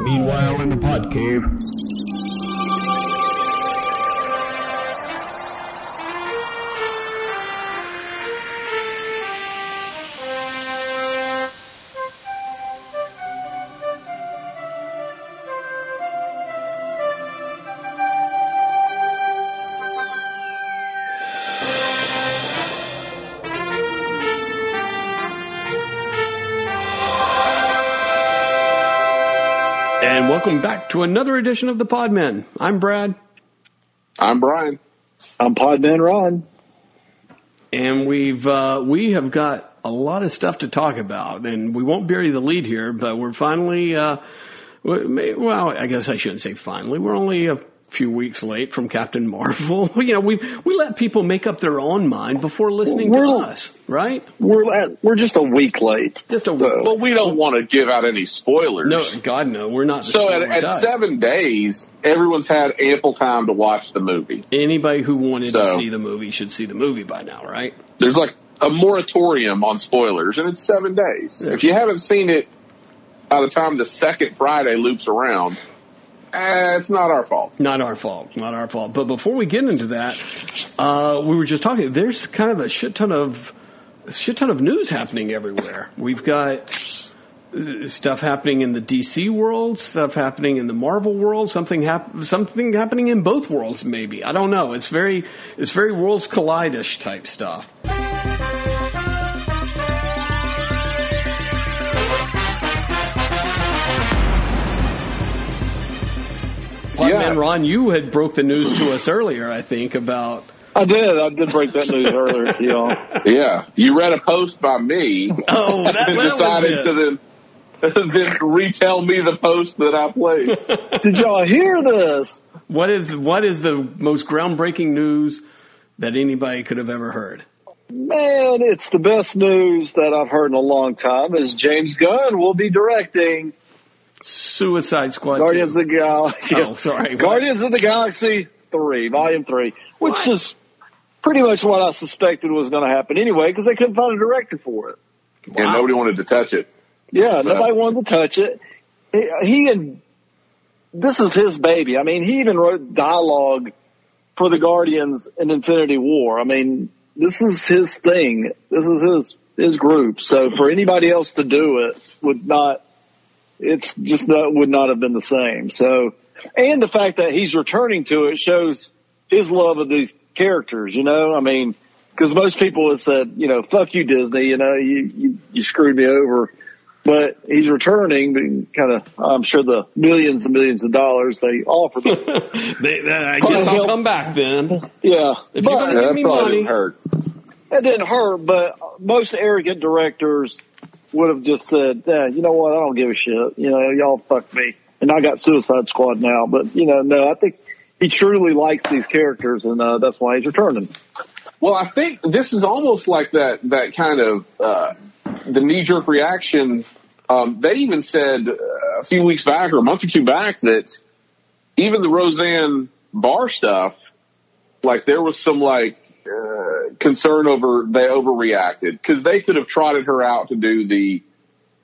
Meanwhile, in the pod cave. Welcome back to another edition of the Podmen. I'm Brad, I'm Brian. I'm Podman Ron. and we've uh, we have got a lot of stuff to talk about, and we won't bury the lead here, but we're finally. Uh, well, I guess I shouldn't say finally. We're only a few weeks late from Captain Marvel. you know, we we let people make up their own mind before listening to us, right? We're at, we're just a week late. Just a So- Well, we don't want to give out any spoilers. no, God no, we're not. So at, at type. seven days, everyone's had ample time to watch the movie. anybody who wanted to see the movie should see the movie by now, right? There's like a moratorium on spoilers, and it's seven days. If you haven't seen it by the time the second Friday loops around, eh, it's not our fault. Not our fault. Not our fault. But before we get into that, uh, we were just talking. There's kind of a shit ton of shit ton of news happening everywhere. We've got uh, stuff happening in the DC world, stuff happening in the Marvel world, something hap- something happening in both worlds. Maybe I don't know. It's very it's very worlds collide-ish type stuff. Podman Yeah. Ron, you had broke the news to us earlier, I think, about I did. I did break that news earlier to y'all. Yeah, you read a post by me oh that, and that was decided it. to then then retell me the post that I placed. Did y'all hear this? What is what is the most groundbreaking news that anybody could have ever heard? Man, it's the best news that I've heard in a long time. Is James Gunn will be directing Suicide Squad. Guardians 2. of the Galaxy. Oh, sorry. What? Guardians of the Galaxy three, volume three, which What? is pretty much what I suspected was going to happen anyway, because they couldn't find a director for it. And nobody wanted to touch it. Yeah, So- nobody wanted to touch it. He, he and this is his baby. I mean, he even wrote dialogue for the Guardians in Infinity War. I mean, this is his thing. This is his his group. So for anybody else to do it would not. It's just not would not have been the same. So, and the fact that he's returning to it shows his love of these characters. You know, I mean, because most people have said, you know, fuck you, Disney. You know, you you, you screwed me over. But he's returning, kind of. I'm sure the millions and millions of dollars they offered. him. They, they- I guess I'll come back then. yeah, If you're gonna Yeah, give me probably money. didn't hurt. it didn't hurt. But most arrogant directors would have just said, yeah, "You know what? I don't give a shit. You know, y'all fuck me." And I got Suicide Squad now. But you know, no, I think he truly likes these characters, and uh, that's why he's returning. Well, I think this is almost like that that kind of uh, the knee jerk reaction. Um, they even said uh, a few weeks back or a month or two back that even the Roseanne Barr stuff, like there was some like uh, concern over they overreacted because they could have trotted her out to do the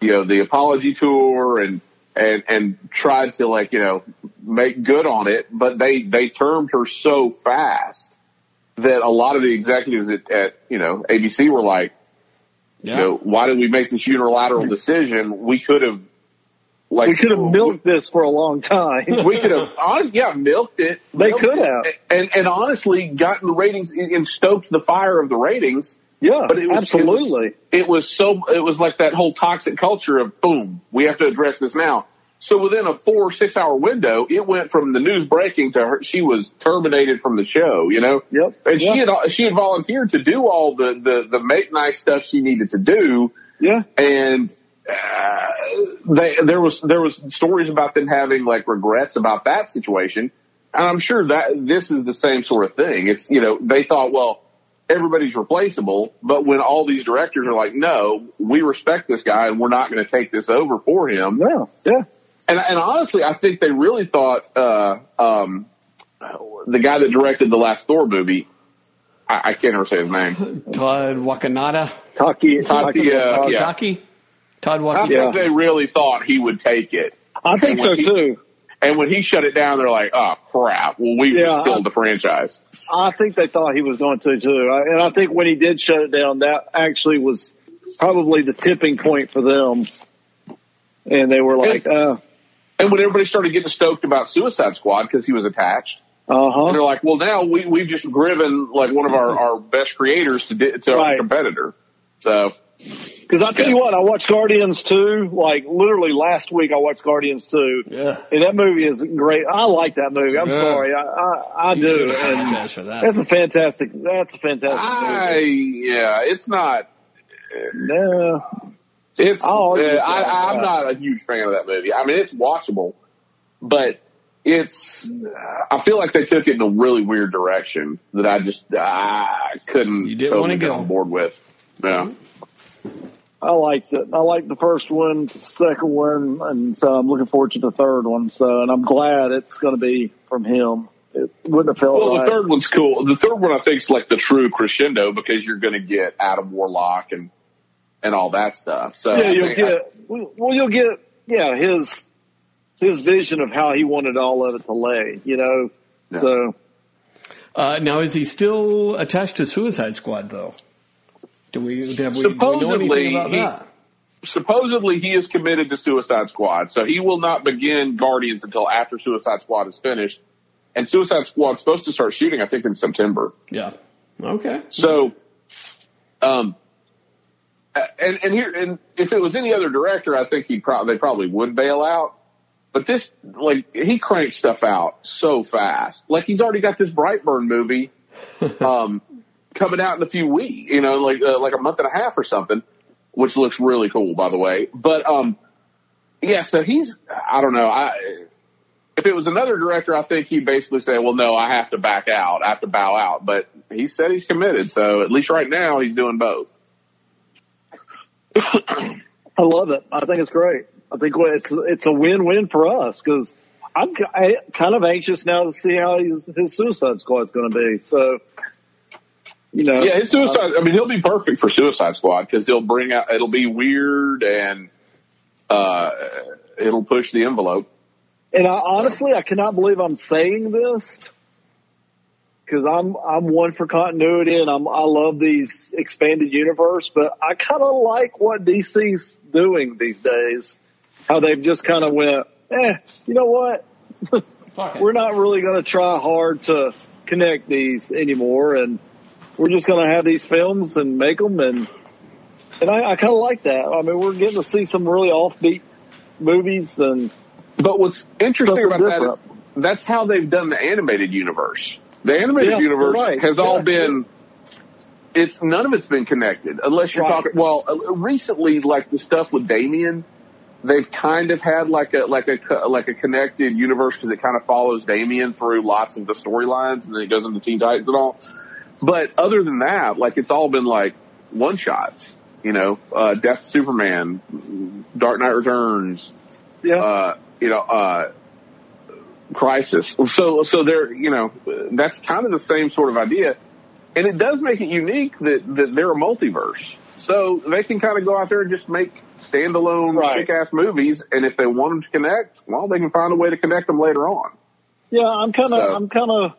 you know the apology tour and and and tried to like you know make good on it, but they they termed her so fast that a lot of the executives at, at you know ABC were like, Yeah. you know, why did we make this unilateral decision? We could have like We could have milked this for a long time. we could have honestly yeah milked it. They Milked could it. have. and and honestly gotten the ratings and stoked the fire of the ratings. yeah, But it was absolutely. It was so it was like that whole toxic culture of boom, we have to address this now. So within a four or six hour window, it went from the news breaking to her. She was terminated from the show. You know. Yep. And Yeah. she had she had volunteered to do all the the the make nice stuff she needed to do, yeah, and uh, they, there was there was stories about them having like regrets about that situation, and I'm sure that this is the same sort of thing. It's you know they thought well everybody's replaceable, but when all these directors are like no, we respect this guy and we're not going to take this over for him, yeah, yeah. and and honestly I think they really thought uh, um, the guy that directed the last Thor movie. I, I can't ever say his name. Todd Wakanada. Taki, Taki, uh, yeah. Taki? Todd I Wakanada. think they really thought he would take it. I think so too. And when he shut it down, they're like, "Oh crap! Well, we Yeah, just killed I- the franchise." I think they thought he was going to too. And I think when he did shut it down, that actually was probably the tipping point for them. And they were like, uh, And when everybody started getting stoked about Suicide Squad because he was attached, uh and they're like, "Well, now we we've just driven like one of our our best creators to di- to our competitor." So Because I tell you what, I watched Guardians 2, like literally last week I watched Guardians 2. Yeah. And that movie is great. I like that movie. I'm Yeah. sorry. I, I, I You do. And apologize for that. that's a fantastic, that's a fantastic I movie. yeah, it's not. No. It's. I'll Uh, argue with I, that. I'm not a huge fan of that movie. I mean, it's watchable, but it's. I feel like they took it in a really weird direction that I just I couldn't. You didn't totally wanna get go. on board with. Yeah. I liked it. I liked the first one, the second one, and so I'm looking forward to the third one. So, and I'm glad it's going to be from him. It wouldn't have felt Well, right. the third one's cool. The third one I think is like the true crescendo because you're going to get Adam Warlock and and all that stuff. So yeah, you'll think- get. well, you'll get. Yeah, his his vision of how he wanted all of it to lay. You know. Yeah. So Uh, now, is he still attached to Suicide Squad, though? Do we, have we, do we know Supposedly, anything about he- that? supposedly he is committed to Suicide Squad, so he will not begin Guardians until after Suicide Squad is finished. And Suicide Squad's supposed to start shooting, I think, in September. Yeah. Okay. So, um, and and here, and if it was any other director, I think he probably they probably would bail out. But this, like, he cranks stuff out so fast. Like he's already got this Brightburn movie, um, coming out in a few weeks. You know, like uh, like a month and a half or something, which looks really cool, by the way. But um, yeah. So he's, I don't know, I. If it was another director, I think he'd basically say, well, no, I have to back out. I have to bow out. But he said he's committed. So at least right now he's doing both. I love it. I think it's great. I think it's it's a win win for us because I'm kind of anxious now to see how his, his Suicide is going to be. So, you know, Yeah, his Suicide. I mean, he'll be perfect for Suicide Squad because he'll bring out. It'll be weird and uh, it'll push the envelope. And I honestly, I cannot believe I'm saying this because I'm I'm one for continuity and I'm I love these expanded universe, but I kind of like what DC's doing these days. How they've just kind of went, eh, you know what? Fuck it. We're not really going to try hard to connect these anymore, and we're just going to have these films and make them, and and I, I kind of like that. I mean, we're getting to see some really offbeat movies, and But what's interesting about that is different. that's how they've done the animated universe. The animated Yeah, universe right. has all been. It's none of it's been connected unless you're Right. talking. Well, uh, recently, like the stuff with Damian, they've kind of had like a like a like a connected universe because it kind of follows Damian through lots of the storylines, and then it goes into Teen Titans and all. But other than that, like it's all been like one shots. You know, uh, Death Superman, Dark Knight Returns, yeah, uh, you know, uh, crisis. So, so they're, you know, that's kind of the same sort of idea. And it does make it unique that, that they're a multiverse. So they can kind of go out there and just make standalone Right. kick-ass movies. And if they want them to connect, well, they can find a way to connect them later on. yeah. I'm kind of, So- I'm kind of.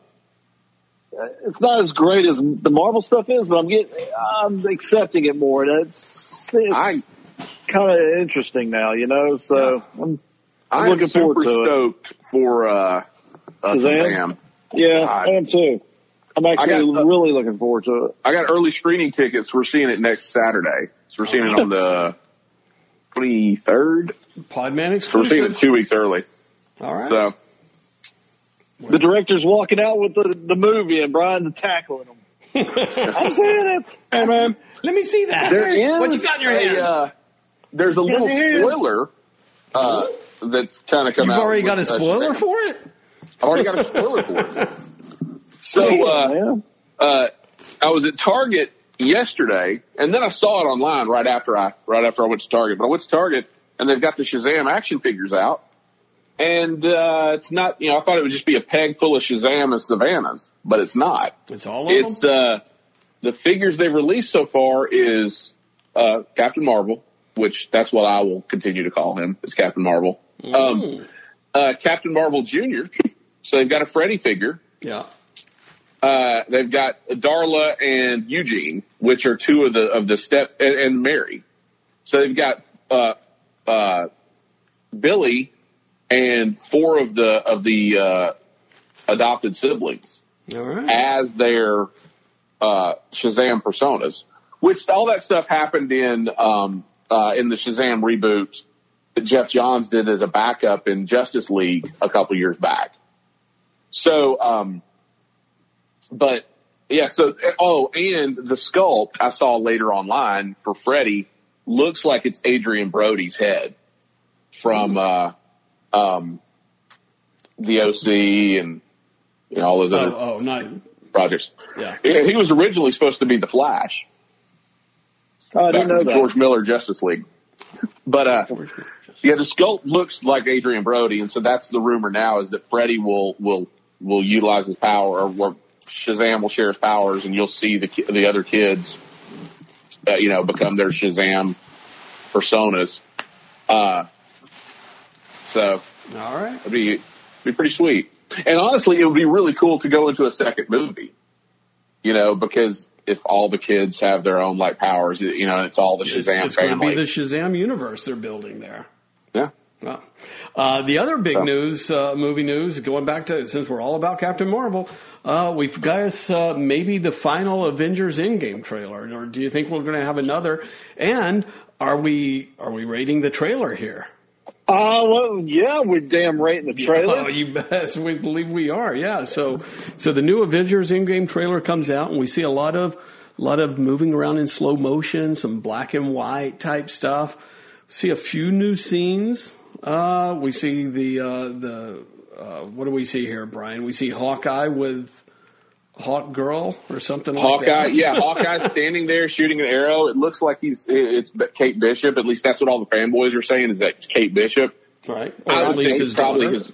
It's not as great as the Marvel stuff is, but I'm getting, I'm accepting it more. And it's, it's kind of interesting now, you know. So I'm, I'm I'm looking forward to it. stoked for, uh, uh, Shazam? Shazam. Yeah, I- I am too. I'm actually got- really looking forward to it. I got early screening tickets. We're seeing it next Saturday. So we're seeing it on the 23rd. Podman So we're seeing it two weeks early. All right. So The director's walking out with the, the movie and Brian's tackling him. I'm saying it. hey man, let me see that. there is what you got in your a, hand? uh, there's a little spoiler uh, that's kind of come out. You've already got a spoiler Shazam. for it. I've already got a spoiler for it. So uh, uh, I was at Target yesterday, and then I saw it online right after I right after I went to Target. But I went to Target, and they've got the Shazam action figures out, and uh, it's not. You know, I thought it would just be a peg full of Shazam and Sivanas, but it's not. It's all of It's them. uh, the figures they've released so far is uh, Captain Marvel, which that's what I will continue to call him. Is Captain Marvel. Um, uh, Captain Marvel Jr. So they've got a Freddy figure. Yeah. Uh, they've got Darla and Eugene, which are two of the of the step and, and Mary. So they've got uh, uh, Billy and four of the of the uh, adopted siblings right. as their uh, Shazam personas. Which all that stuff happened in um, uh, in the Shazam reboot that Geoff Johns did as a backup in Justice League a couple years back. So, um, but yeah, so oh, and the sculpt I saw later online for Freddy looks like it's Adrien Brody's head from uh, um, the OC and you know all those other Oh, oh, not. projects. Yeah. Yeah, he was originally supposed to be the Flash Oh, I back didn't know in the that. George Miller Justice League. But uh, yeah, the sculpt looks like Adrien Brody, and so that's the rumor now is that Freddy will will will utilize his power, or, or Shazam will share his powers, and you'll see the the other kids, uh, you know, become their Shazam personas. Uh, so All right. it'd be be pretty sweet. And honestly, it would be really cool to go into a second movie. You know, because if all the kids have their own like powers, you know, it's all the It's, Shazam it's going to be the Shazam universe they're building there. yeah. Uh, the other big Oh. news, uh, movie news, going back to since we're all about Captain Marvel, uh, we've got us uh, maybe the final Avengers Endgame trailer, or do you think we're going to have another? And are we are we rating the trailer here? Uh, well, yeah, we're damn right in the trailer. Oh, you best we believe we are. Yeah. So so the new Avengers Endgame trailer comes out, and we see a lot of a lot of moving around in slow motion, some black and white type stuff. See a few new scenes. Uh, we see the uh, the uh, what do we see here, Brian? We see Hawkeye with Hawk Girl or something like that. Hawkeye, that. yeah, Hawkeye's standing there shooting an arrow. It looks like he's it's Kate Bishop. At least that's what all the fanboys are saying is that it's Kate Bishop. right. Or I at would least his it's probably daughter. his.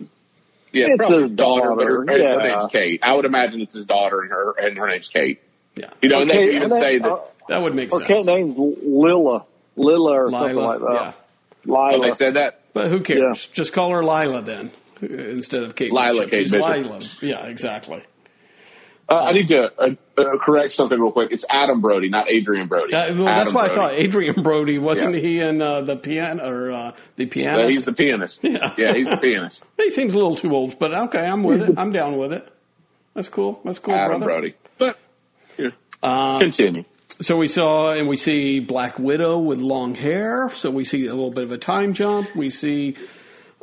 Yeah, It's probably his his daughter, but her, daughter, her name's Kate. I would imagine it's his daughter, and her and her name's Kate. Yeah, You know, and they Okay, could even and then, say that. uh, that would make or sense. Kate name's Lila, Lila or something like that. yeah. Lila. oh, they said that. But who cares? Just call her Lila then, instead of Kate. Lila Bishop. Kate She's Bishop. Lila. Yeah, exactly. Uh, I need to uh, uh, correct something real quick. It's Adam Brody, not Adrien Brody. Well, that's why I thought Adrien Brody wasn't Yeah. he in uh, the piano or uh, the pianist? he's the pianist. Yeah. yeah, he's the pianist. he seems a little too old, but okay, I'm with it. I'm down with it. That's cool. That's cool, Adam brother. Brody. But yeah, Uh, continue. so we saw and we see Black Widow with long hair. So we see a little bit of a time jump. We see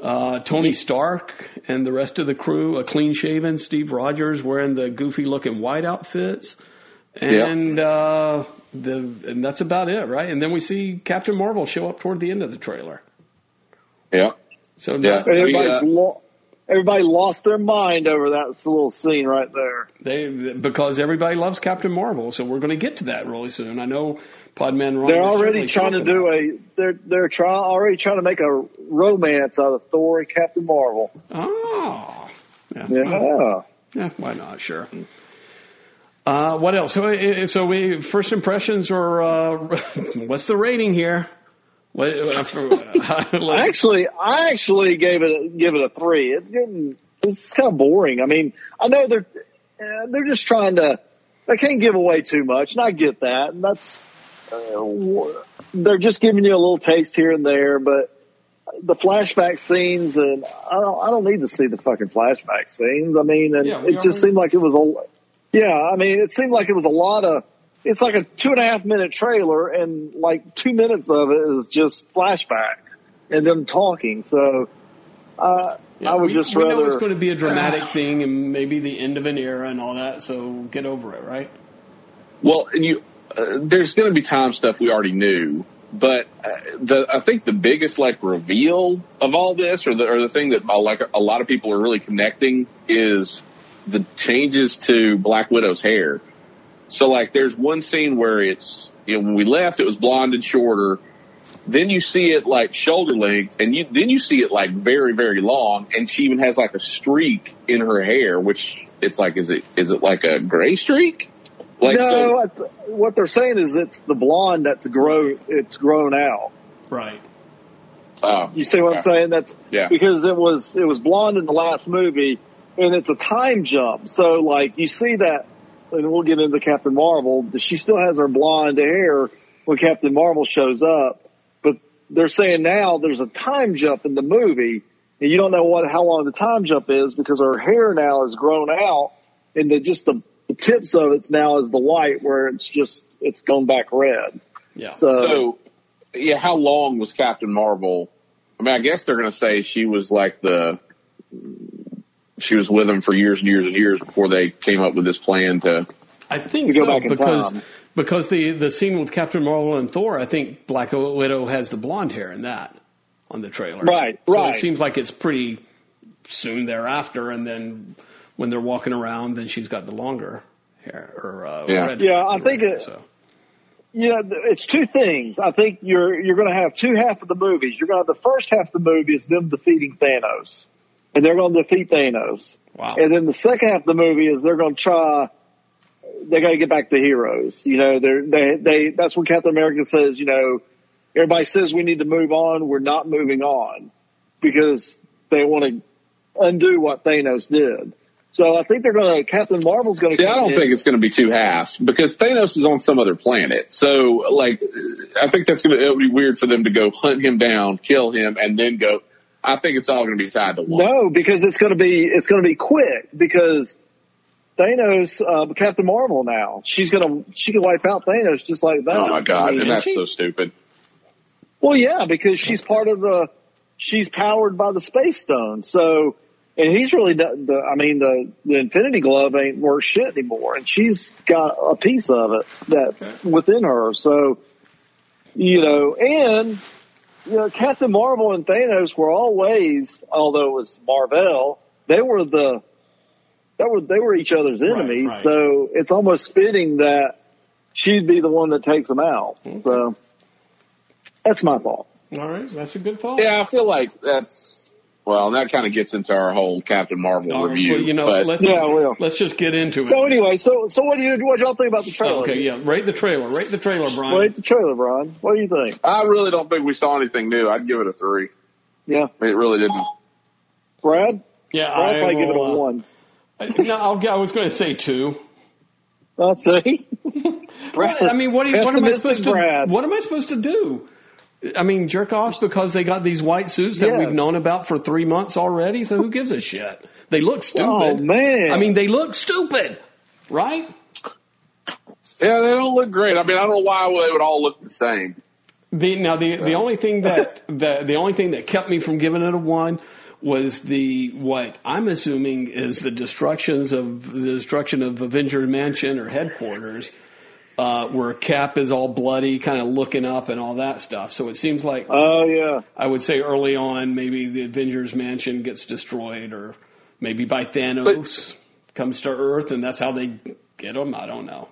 uh, Tony Stark and the rest of the crew, a clean shaven Steve Rogers wearing the goofy looking white outfits. And uh, the and that's about it, right? And then we see Captain Marvel show up toward the end of the trailer. Yeah. So Yeah. not- Everybody's We, uh, lo- everybody lost their mind over that little scene right there. They because everybody loves Captain Marvel, so we're going to get to that really soon. I know Podman Ron. They're already trying to do a they're they're trying already trying to make a romance out of Thor and Captain Marvel. Oh, yeah. Yeah. Yeah, why not? Sure. Uh, what else? So, uh, so we first impressions or uh, what's the rating here? What, uh, uh, Actually, I actually gave it a, give it a three. It didn't. It's kind of boring. I mean, I know they're uh, they're just trying to. They can't give away too much, and I get that. And that's they're just giving you a little taste here and there, but the flashback scenes and I don't I don't need to see the fucking flashback scenes. I mean, and Yeah, it just already- seemed like it was a yeah. I mean, it seemed like it was a lot of. It's like a two and a half minute trailer, and like two minutes of it is just flashback and them talking. So uh, Yeah, I would we, just we rather. know it's going to be a dramatic thing and maybe the end of an era and all that. So get over it, right? Well, and you, uh, there's going to be time stuff we already knew, but uh, the I think the biggest like reveal of all this, or the or the thing that uh, like a lot of people are really connecting, is the changes to Black Widow's hair. So like, there's one scene where it's you know when we left, it was blonde and shorter. Then you see it like shoulder length, and you then you see it like very very long, and she even has like a streak in her hair, which it's like is it is it like a gray streak? Like no, I th- what they're saying is it's the blonde that's grown. It's grown out. Right. Oh, You see what I'm saying? That's Yeah. because it was it was blonde in the last movie, and it's a time jump. So like you see that, and we'll get into Captain Marvel. She still has her blonde hair when Captain Marvel shows up, but they're saying now there's a time jump in the movie, and you don't know what how long the time jump is because her hair now is grown out, and the, just the, the tips of it now is the white where it's just it's gone back red. Yeah. So, So, yeah, how long was Captain Marvel? I mean, I guess they're going to say she was like the, she was with them for years and years and years before they came up with this plan to, I think To go so back because time. because the the scene with Captain Marvel and Thor, I think Black Widow has the blonde hair in that on the trailer. Right, so right. It seems like it's pretty soon thereafter, and then when they're walking around, then she's got the longer hair or uh, Yeah. red Yeah, I red think hair, it- so. Yeah, it's two things. I think you're you're going to have two half of the movies. You're going to have the first half of the movie is them defeating Thanos, and they're going to defeat Thanos. Wow. And then the second half of the movie is they're going to try. They got to get back to heroes. You know, they're they they. That's when Captain America says, you know, everybody says we need to move on. We're not moving on because they want to undo what Thanos did. So I think they're going to. Captain Marvel's going to. see, I don't think it's going to be two halves because Thanos is on some other planet. So, like, I think that's going to, be weird for them to go hunt him down, kill him, and then go, I think it's all going to be tied to one. No, because it's going to be it's going to be quick because Thanos, uh, Captain Marvel now she's going to she can wipe out Thanos just like that. Oh my God. I mean, And that's she? so stupid. well, yeah, because she's part of the she's powered by the space stone. So, and he's really the, the I mean the the Infinity Glove ain't worth shit anymore, and she's got a piece of it that's within her. So, you know, and you know, Captain Marvel and Thanos were always, although it was Marvel, they were the that were they were each other's enemies. right. So it's almost fitting that she'd be the one that takes them out. So that's my thought. All right, that's a good thought. Yeah, I feel like that's, well, that kind of gets into our whole Captain Marvel All right, review. well, you know, but let's Yeah, I will. let's just get into it. So anyway, so so what do you what y'all think about the trailer? okay, yeah, rate the trailer. Rate the trailer, Brian. Rate the trailer, Brian. What do you think? I really don't think we saw anything new. I'd give it a three. Yeah, it really didn't. Brad. Yeah, I'll I probably give it a will, uh, one. I- No, I'll, I was going to say two. I'll say. What, I mean, what, do you, what am I Pessimistic supposed to? Brad. What am I supposed to do? I mean, jerk offs because they got these white suits that Yeah. we've known about for three months already. So who gives a shit? They look oh, stupid. Oh man! I mean, they look stupid, right? Yeah, they don't look great. I mean, I don't know why they would all look the same. The now the the only thing that the the only thing that kept me from giving it a one was the what I'm assuming is the destructions of the destruction of Avenger Mansion or headquarters, uh, where Cap is all bloody, kind of looking up and all that stuff. So it seems like oh yeah. I would say early on maybe the Avengers Mansion gets destroyed, or maybe by Thanos comes to Earth, and that's how they get them. I don't know.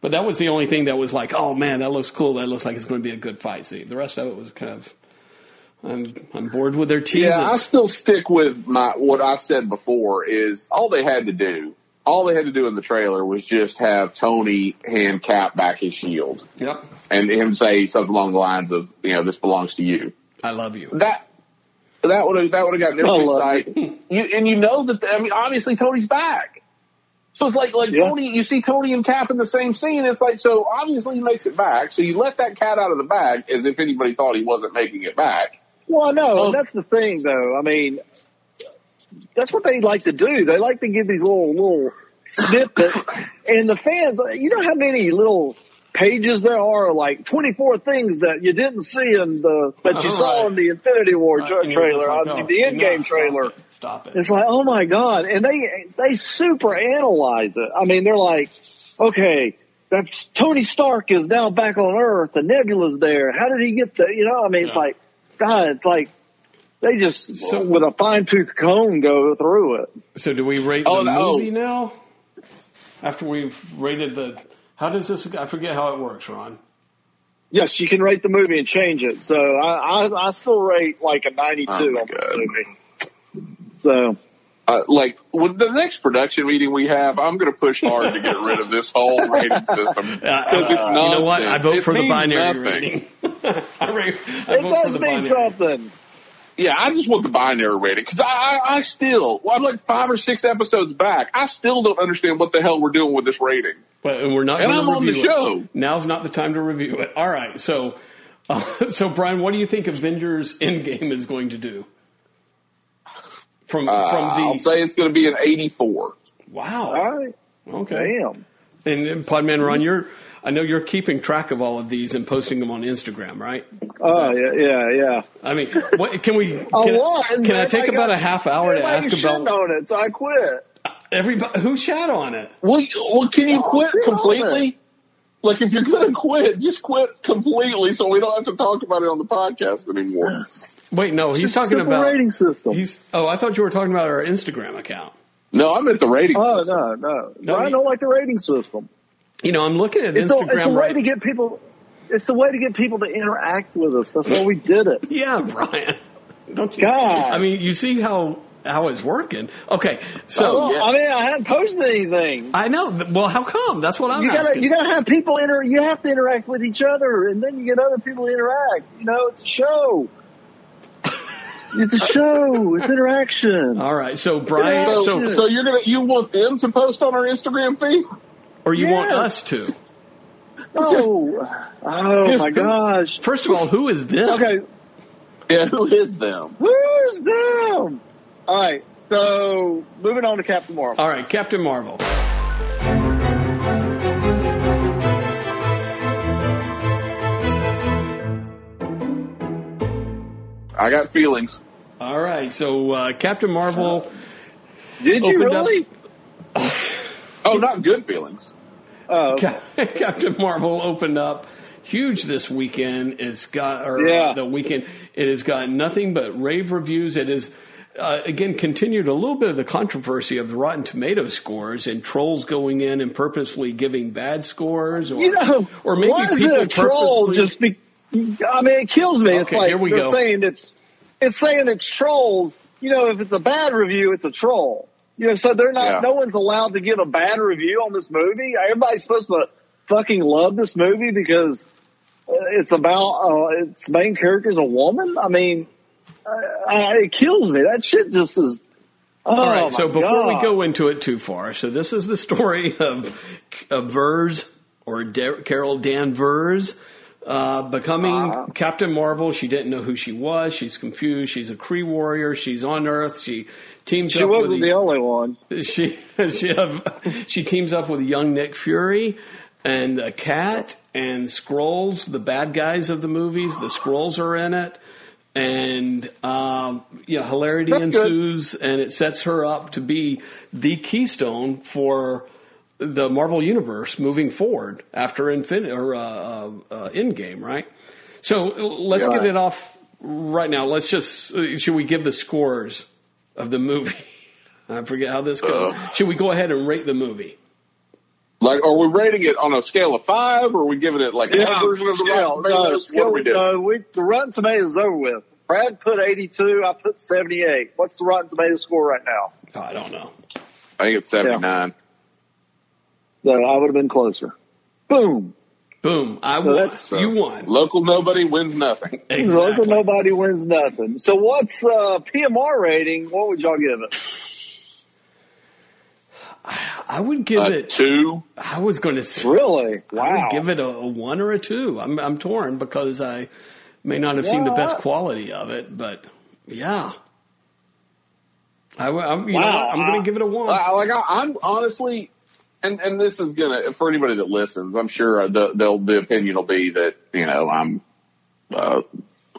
But that was the only thing that was like, oh man, that looks cool. That looks like it's going to be a good fight scene. The rest of it was kind of, I'm I'm bored with their teases. Yeah, I still stick with my what I said before is all they had to do, all they had to do in the trailer was just have Tony hand Cap back his shield yep, and him say something along the lines of, you know, this belongs to you. I love you. That that would have that would have gotten I everybody excited. You, and you know that I mean, obviously Tony's back. So it's like like Yeah. Tony, you see Tony and Cap in the same scene. It's like so obviously he makes it back. So you let that cat out of the bag as if anybody thought he wasn't making it back. Well, I know. Oh. that's the thing, though. I mean, that's what they like to do. They like to give these little little snippets, and the fans. You know how many little pages there are? Like twenty four things that you didn't see in the that you Oh, saw right. in the Infinity War Uh, tra- and you're trailer, like, oh, the Endgame no, stop trailer. it. Stop it. It's like, oh my god, and they they super analyze it. I mean, they're like, okay, that's Tony Stark is now back on Earth. The Nebula's there. How did he get there? You know, I mean, it's like, God, it's like they just So- with a fine tooth comb go through it. So do we rate Oh, the no. movie now? After we've rated the, how does this? I forget how it works, Ron. Yes, you can rate the movie and change it. So I I, I still rate like a ninety two Oh, my on this movie. So uh, like with the next production meeting we have, I'm going to push hard to get rid of this whole rating system because it's Uh, nonsense. you know what? I vote It for the binary nothing. rating. I, ra- I It vote for does the mean binary. something. Yeah, I just want the binary rating because I, I, I still, well, I'm like five or six episodes back. I still don't understand what the hell we're doing with this rating. But we're not And I'm on the it. show. Now's not the time to review it. All right. So, uh, so Brian, what do you think Avengers Endgame is going to do? From Uh, from I'll the say it's going to be an 84. wow. All right. Okay. Damn. And, and Podman Ron, you're I know you're keeping track of all of these and posting them on Instagram, right? Oh, yeah, yeah, yeah. I mean, what can we? Can, A lot. can I take about a half hour to Everybody ask shitting about on it, so I quit. everybody who shat on it? Well, well, can you Oh, quit completely? Like, if you're going to quit, just quit completely so we don't have to talk about it on the podcast anymore. Wait, no, he's It's talking simple about rating system. he's. Oh, I thought you were talking about our Instagram account. No, I'm at the rating. Oh system. no, no. No, I don't like the rating system. You know, I'm looking at It's a, Instagram it's a way right to get people. It's the way to get people to interact with us. That's why we did it. Yeah, Brian. Don't you? God. I mean, you see how how it's working. Okay, so Oh, yeah. I mean, I haven't posted anything. I know. Well, how come? That's what I'm you gotta, asking. you gotta have people inter. You have to interact with each other, and then you get other people to interact. You know, it's a show. it's a show. It's interaction. All right, so Brian, So, so so you're gonna you want them to post on our Instagram feed? Or you want us to? Oh, oh just my go- gosh. First of all, who is them? Okay, Yeah, who is them? who's them? All right. So moving on to Captain Marvel. All right, Captain Marvel. I got feelings. All right, so uh, Captain Marvel. Did you Opened up- really? Oh, not good feelings. Oh, okay. Captain Marvel opened up huge this weekend. It's got or Yeah. the weekend. It has got nothing but rave reviews. It is uh, again continued a little bit of the controversy of the Rotten Tomato scores and trolls going in and purposely giving bad scores, or You know, or maybe why is people it a troll just be, I mean, it kills me. it's like here we they're go. saying it's, it's saying it's trolls. You know, if it's a bad review, it's a troll. You know, so they're not, Yeah. no one's allowed to give a bad review on this movie. Everybody's supposed to fucking love this movie because uh, it's about, uh, its main character is a woman. I mean, uh, it kills me. That shit just is, oh All right, my so before we go into it too far, so this is the story of, of Vers or Da- Carol Danvers uh, becoming Uh-huh. Captain Marvel. She didn't know who she was. She's confused. She's a Kree warrior. She's on Earth. She teams she up wasn't with the only one. she she she teams up with young Nick Fury and a cat and Skrulls, the bad guys of the movies. The Skrulls are in it, and um, know hilarity That's good. ensues, and it sets her up to be the keystone for the Marvel universe moving forward after Infinity or uh, uh, uh, Endgame, right? So let's Yeah. get it off right now. Let's just uh, should we give the scores of the movie? I forget how this goes. Uh. Should we go ahead and rate the movie? Like, are we rating it on a scale of five, or are we giving it like Yeah, one version of the scale. No, Tomatoes? What are we doing? no, we, the Rotten Tomatoes is over with. Brad put 82, I put 78. What's the Rotten Tomatoes score right now? I don't know. I think it's seventy nine. So I would have been closer. Boom. Boom! I So won. that's, uh, you won. Local nobody wins nothing. Exactly. Local nobody wins nothing. So what's uh, PMR rating? What would y'all give it? I would give Uh, it. two. I was going to say. Really? I Wow. would give it a, a one or a two. I'm I'm torn because I may not have seen the best quality of it, but yeah. I, am you Wow. what? I'm going to give it a one. Uh, like I, I'm honestly, and and this is gonna for anybody that listens, I'm sure the they'll, the opinion will be that you know I'm uh,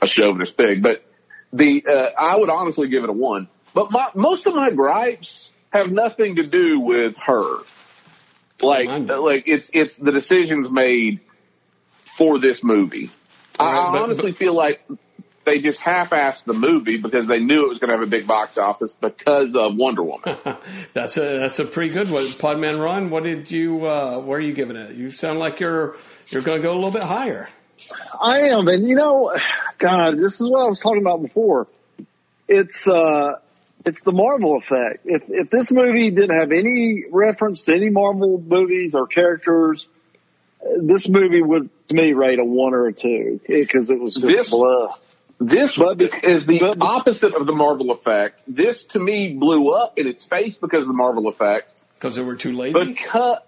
a chauvinist pig, but the uh, I would honestly give it a one. But my most of my gripes have nothing to do with her. Like Mine like it's it's the decisions made for this movie. I, Right, I but- honestly feel like they just half-assed the movie because they knew it was going to have a big box office because of Wonder Woman. that's a that's a pretty good one. Podman Ron, what did you? Uh, where are you giving it? You sound like you're you're going to go a little bit higher. I am, and you know, God, this is what I was talking about before. It's uh, it's the Marvel effect. If if this movie didn't have any reference to any Marvel movies or characters, this movie would to me rate a one or a two because it was just This- blah. This But is the but- opposite of the Marvel effect. This to me blew up in its face because of the Marvel effect. Because they were too lazy. Because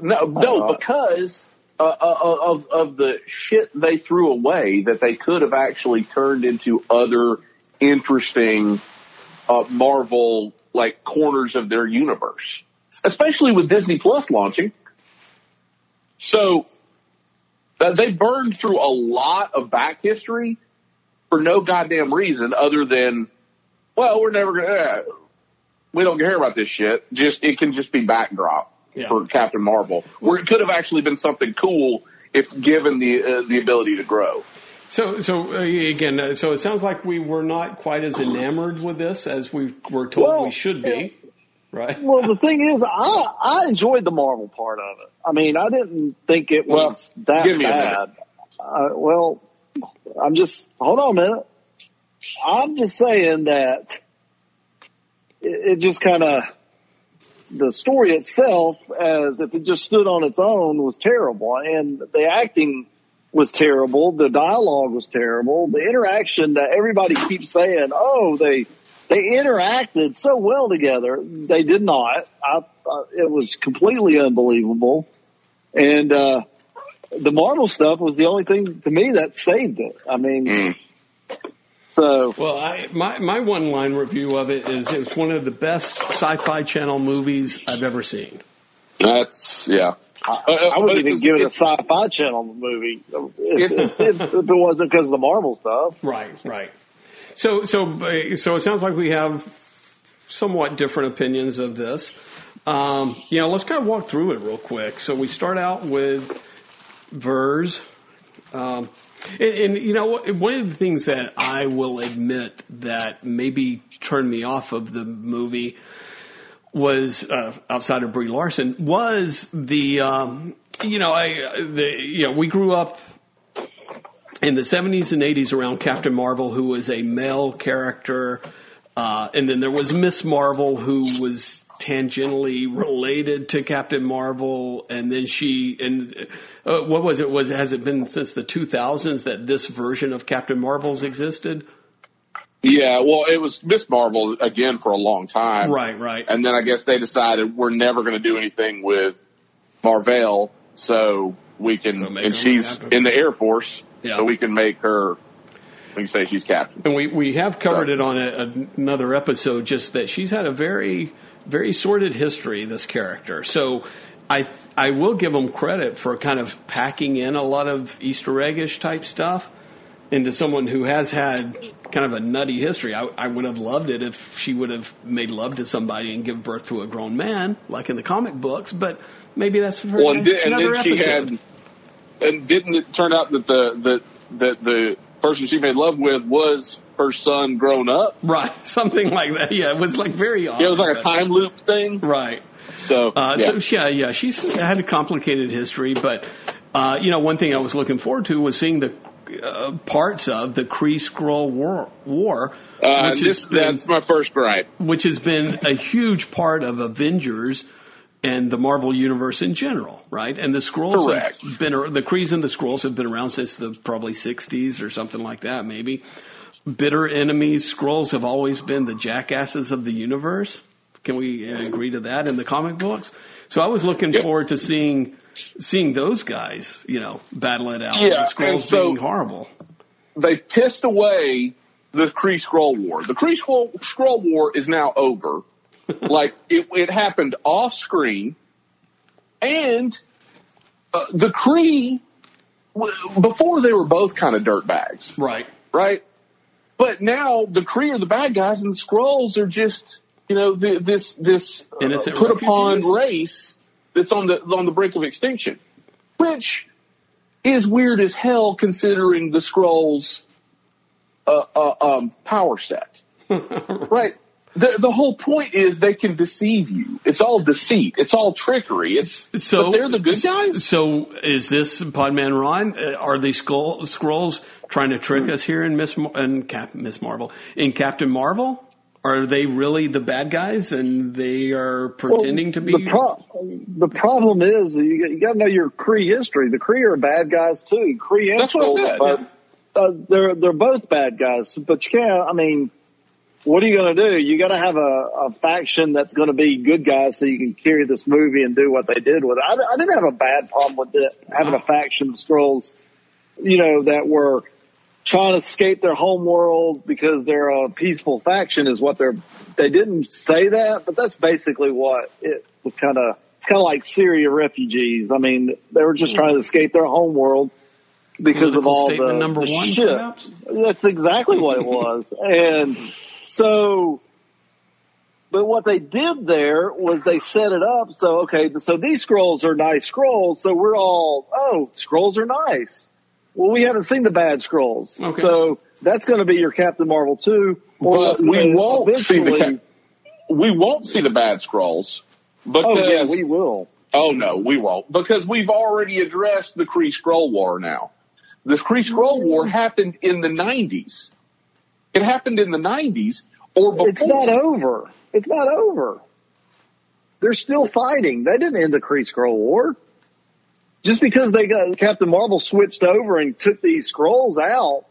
no, no, Uh, because uh, uh, of of the shit they threw away that they could have actually turned into other interesting uh, Marvel like corners of their universe, especially with Disney Plus launching. So uh, they burned through a lot of back history for no goddamn reason other than, well, we're never gonna. Uh, we don't care about this shit. Just it can just be backdrop Yeah. for Captain Marvel, where it could have actually been something cool if given the uh, the ability to grow. So, so uh, again, uh, so it sounds like we were not quite as enamored with this as we were told Well, we should be, right? Well, the thing is, I I enjoyed the Marvel part of it. I mean, I didn't think it Well, was that give me a bad. Uh, well, I'm just hold on a minute. I'm just saying that it, it just kind of the story itself, as if it just stood on its own, was terrible, and the acting was terrible. The dialogue was terrible. The interaction that everybody keeps saying, oh, they they interacted so well together. They did not. I, uh, it was completely unbelievable. And uh, the Marvel stuff was the only thing to me that saved it. I mean, Mm. so Well, I, my my one line review of it is it's one of the best sci-fi channel movies I've ever seen. That's yeah. I, I wouldn't it's- even give it a sci-fi channel movie if, if, if it wasn't because of the Marvel stuff. Right, right. So, so, so it sounds like we have somewhat different opinions of this. Um, you know, let's kind of walk through it real quick. So we start out with Vers. Um, and, and you know, one of the things that I will admit that maybe turned me off of the movie was uh, outside of Brie Larson was the um, you know I the you know we grew up in the 70s and 80s around Captain Marvel, who was a male character, uh, and then there was Miss Marvel, who was tangentially related to Captain Marvel, and then she and uh, what was it? Was has it been since the 2000s that this version of Captain Marvel's existed? Yeah, well, it was Miss Marvel again for a long time. Right, right. And then I guess they decided we're never going to do anything with Marvel, so we can, So and she's captain. in the Air Force, Yeah. so we can make her, we can say she's captain. And we, we have covered So- it on a, another episode, just that she's had a very, very sordid history, this character. So I, I will give them credit for kind of packing in a lot of Easter eggish type stuff into someone who has had kind of a nutty history. I, I would have loved it if she would have made love to somebody and give birth to a grown man, like in the comic books, but maybe that's for Well, and, di- and then she had, and didn't it turn out that the, that, that the person she made love with was her son grown up? right, something like that. Yeah, it was like very odd. Yeah, it was like a time loop thing. Right. So, Uh, yeah. So yeah, yeah, she's had a complicated history, but uh, you know, one thing I was looking forward to was seeing the uh, parts of the Kree Skrull War, war uh, which, this, been, that's my first gripe. which has been a huge part of Avengers and the Marvel universe in general, right? And the Skrulls Correct. have been the Krees and the Skrulls have been around since the probably 60s or something like that, maybe. Bitter enemies, Skrulls have always been the jackasses of the universe. Can we uh, agree to that in the comic books? So I was looking Yep. forward to seeing seeing those guys, you know, battle it out. Yeah, the and Skrulls so- being horrible. they pissed away the Kree Skrull War. The Kree Skrull War is now over. like it, it happened off screen, and uh, the Kree before they were both kind of dirtbags, Right. right? But now the Kree are the bad guys, and the Skrulls are just you know the, this this uh, put upon race that's on the on the brink of extinction, which is weird as hell considering the Skrulls' uh, uh, um, power set. right. The, the whole point is they can deceive you. It's all deceit. It's all trickery. It's So but they're the good guys. So is this Podman Ron? Uh, Are these Skrull, Skrulls trying to trick us here in Miss in Cap, Miss Marvel in Captain Marvel? Are they really the bad guys and they are pretending Well, to be? The, pro- the problem is you, got- you got to know your Kree history. The Kree are bad guys too. Kree and That's what I said, uh, they're they're both bad guys, but you can't. I mean, what are you going to do? You got to have a, a faction that's going to be good guys, so you can carry this movie and do what they did with it. I, I didn't have a bad problem with it having a uh-huh. faction of Skrulls, you know, that were trying to escape their home world because they're a peaceful faction is what they're they didn't say that but that's basically what it was kind of it's kind of like Syria refugees I mean they were just hmm. trying to escape their home world because of all the, number the one, shit perhaps? that's exactly what it was and so but what they did there was they set it up so okay so these Skrulls are nice Skrulls so we're all oh Skrulls are nice well, we haven't seen the bad Skrulls, Okay. so that's going to be your Captain Marvel two. But we won't see the eventually- Cap- we won't see the bad Skrulls because Oh yeah, we will. Oh no, we won't because we've already addressed the Kree Skrull War now. The Kree Skrull War happened in the 90s. It happened in the 90s or before. It's not over. It's not over. They're still fighting. They didn't end the Kree Skrull War. Just because they got Captain Marvel switched over and took these Skrulls out,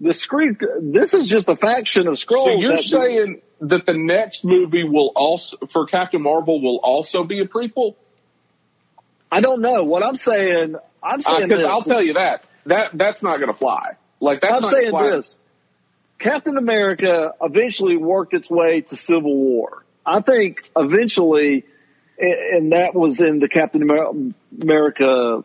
the Kree. This is just a faction of Skrulls. so you're saying that the next movie will also for Captain Marvel will also be a prequel? I don't know what I'm saying. I'm saying this. I'll tell you that that that's not going to fly. Like that's I'm saying fly. this. Captain America eventually worked its way to Civil War. I think eventually, and that was in the Captain America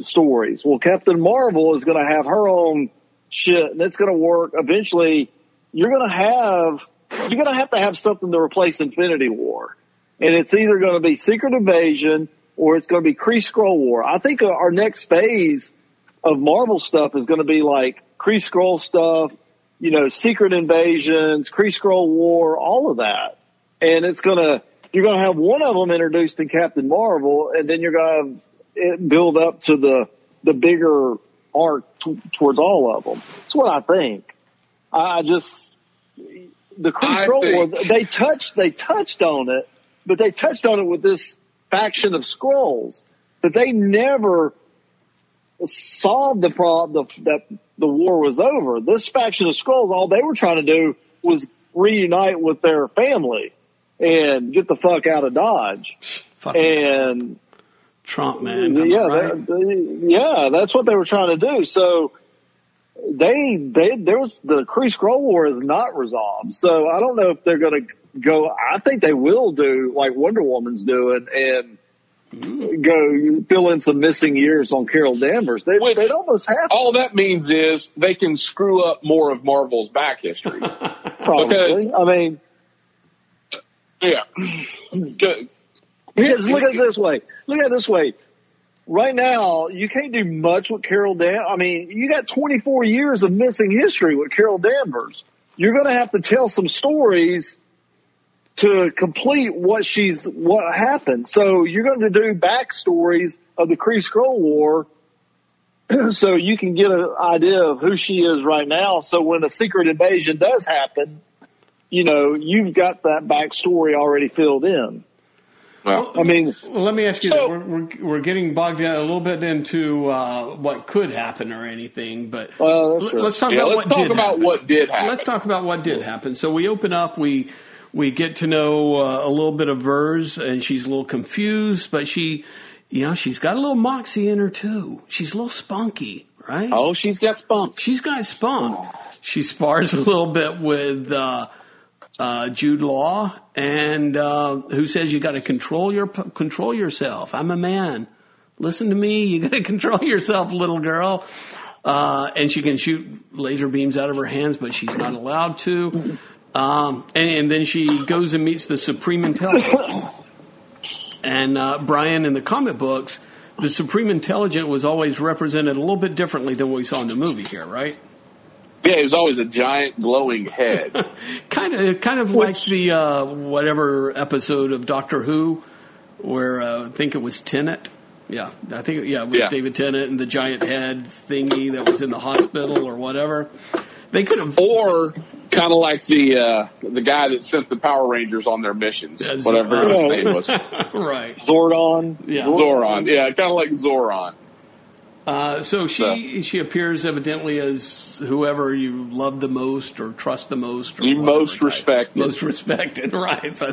stories. Well, Captain Marvel is going to have her own shit and it's going to work. Eventually, you're going to have, you're going to have to have something to replace Infinity War. And it's either going to be Secret Invasion or it's going to be Kree Skrull War. I think our next phase of Marvel stuff is going to be like Kree Skrull stuff, you know, Secret Invasions, Kree Skrull War, all of that. And it's going to, you're going to have one of them introduced in Captain Marvel and then you're going to have it build up to the, the bigger arc t- towards all of them. That's what I think. I just, the Kree Skrull War, they touched, they touched on it, but they touched on it with this faction of Skrulls, but they never solved the problem that the war was over. This faction of Skrulls, all they were trying to do was reunite with their family and get the fuck out of Dodge. Fucking And Trump, man. yeah, right? that- yeah, that's what they were trying to do. So they, they, there was the Kree Skrull War is not resolved. So I don't know if they're going to go. I think they will do like Wonder Woman's doing and go fill in some missing years on Carol Danvers. They, Which- they'd almost have to, All that means is they can screw up more of Marvel's back history. probably. I mean, yeah. Good. Because look at it this way. Look at it this way. Right now, you can't do much with Carol Dan. I mean, you got 24 years of missing history with Carol Danvers. You're going to have to tell some stories to complete what she's, what happened. So you're going to do backstories of the Kree Skrull War so you can get an idea of who she is right now. So when a secret invasion does happen, you know, you've got that backstory already filled in. Well, I mean, Well, let me ask you, So- that. We're, we're, we're getting bogged down a little bit into uh, what could happen or anything, but Well, l- let's talk yeah, about let's what talk did about what did happen. Let's talk about what did happen. So we open up, we we get to know uh, a little bit of Vers, and she's a little confused, but she, you know, she's got a little moxie in her too. She's a little spunky, right? oh, she's got spunk. She's got spunk. She spars a little bit with uh, uh, Jude Law, and uh, who says you got to control your control yourself. I'm a man. Listen to me. You got to control yourself, little girl. Uh, and she can shoot laser beams out of her hands, but she's not allowed to. Um, and, and then she goes and meets the Supreme Intelligence. And uh, Brian, in the comic books, the Supreme Intelligent was always represented a little bit differently than what we saw in the movie here, right? Yeah, it was always a giant glowing head. kind of, kind of like the uh, whatever episode of Doctor Who, where uh, I think it was Tennant. Yeah, I think yeah, with Yeah. David Tennant and the giant head thingy that was in the hospital or whatever. They could have. or Kind of like the uh, the guy that sent the Power Rangers on their missions, Yeah, whatever Zordon. his name was. right. Zordon. Yeah. Zoran. Yeah, kind of like Zoran. Uh, so she she appears evidently as whoever you love the most or trust the most. Or The most type. respected. Most respected, right? So,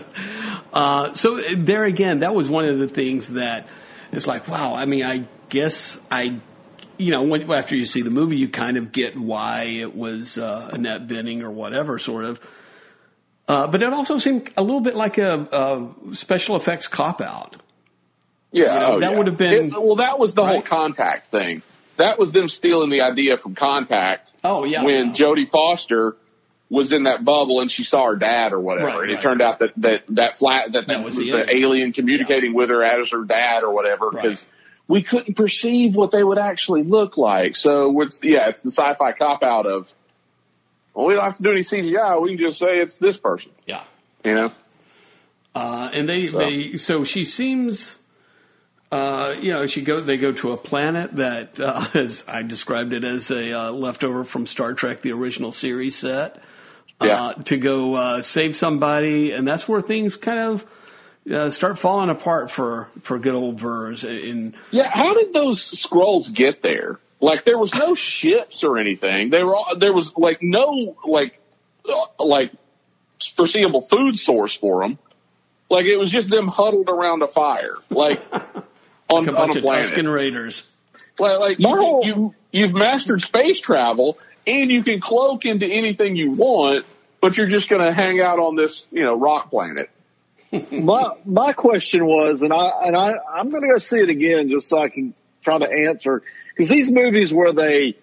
uh, so there again, that was one of the things that it's like, wow. I mean, I guess I, you know, when, after you see the movie, you kind of get why it was uh, Annette Bening or whatever, sort of. Uh, but it also seemed a little bit like a, a special effects cop out. Yeah, You know, oh, that yeah. would have been- It- well, that was the whole contact thing. That was them stealing the idea from Contact Oh yeah, when Jodie Foster was in that bubble and she saw her dad or whatever, Right, and it right. turned out that that that flat that, that was was, the alien. alien, communicating with her as her dad or whatever Right. because we couldn't perceive what they would actually look like. So it's yeah, it's the sci-fi cop out of. Well, we don't have to do any CGI. We can just say it's this person. yeah. You know. Uh, and they, So. they, so she seems, uh, you know, she go, they go to a planet that, uh, as I described it as a, uh, leftover from Star Trek, the original series set, uh, Yeah. to go, uh, save somebody. And that's where things kind of, uh, start falling apart for, for good old Vers. In, Yeah, how did those Skrulls get there? Like there was no ships or anything. They were all, there was like no like uh, like foreseeable food source for them. Like it was just them huddled around a fire, like on, a on a of planet. Tusken Raiders. Like, like you, whole- you you've mastered space travel, and you can cloak into anything you want, but you're just going to hang out on this you know rock planet. My my question was, and I and I I'm going to go see it again just so I can try to answer because these movies where they,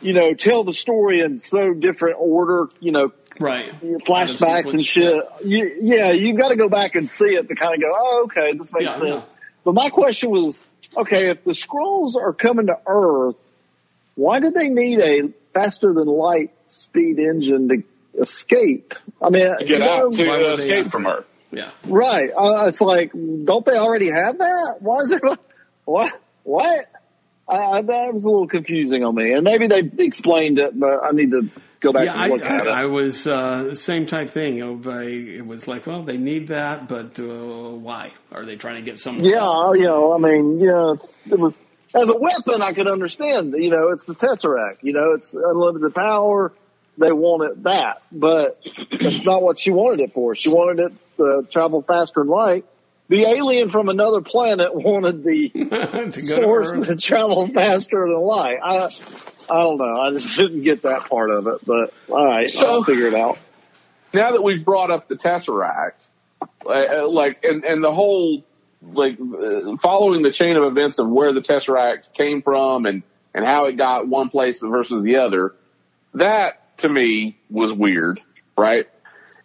you know, tell the story in so different order, you know, Right. flashbacks and shit. You, yeah, you've got to go back and see it to kind of go, oh, okay, this makes Yeah, sense. yeah. But my question was, okay, if the Skrulls are coming to Earth, why did they need a faster than light speed engine to escape? I mean, To you get know, out to why uh, they escape from? Earth. Yeah. Right. Uh, it's like, don't they already have that? Why is there, what, what? Uh, that was a little confusing on me. And maybe they explained it, but I need to go back Yeah, and I, look at it. I, I was uh, same type thing. Of, I, it was like, well, they need that, but uh, why are they trying to get someone? Yeah, else? you know, I mean, yeah, it was as a weapon. I could understand. You know, it's the Tesseract. You know, it's unlimited power. They wanted that, but that's not what she wanted it for. She wanted it to travel faster than light. The alien from another planet wanted the to go to source Earth. to travel faster than light. I, I don't know. I just didn't get that part of it, but all right, So- I'll figure it out. now that we've brought up the Tesseract, uh, like, and, and the whole, like, uh, following the chain of events of where the Tesseract came from and, and how it got one place versus the other, that to me was weird, right?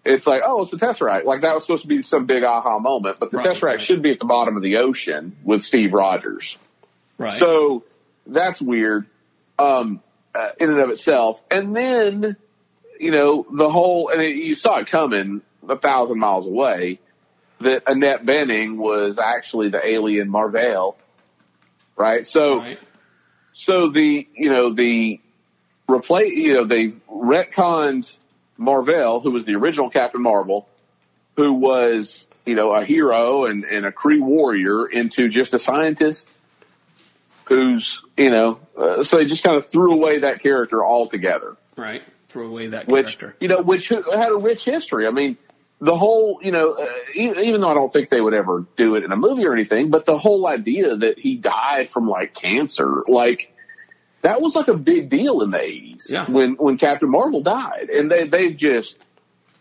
It's like, oh, it's the Tesseract. Like that was supposed to be some big aha moment, but the Right, Tesseract right. should be at the bottom of the ocean with Steve Rogers. Right. So that's weird um, uh, in and of itself. And then, you know, the whole, and it, you saw it coming a thousand miles away that Annette Bening was actually the alien Mar-Vell, right? So, right. so the, you know, the replace, you know, they retconned Mar-Vell, who was the original Captain Marvel, who was, you know, a hero and, and a Kree warrior into just a scientist who's, you know, uh, so they just kind of threw away that character altogether, Right. Throw away that which, character. you know, which had a rich history. I mean, the whole, you know, uh, e- even though I don't think they would ever do it in a movie or anything, but the whole idea that he died from like cancer, like that was like a big deal in the eighties Yeah. when, when Captain Marvel died and they, they've just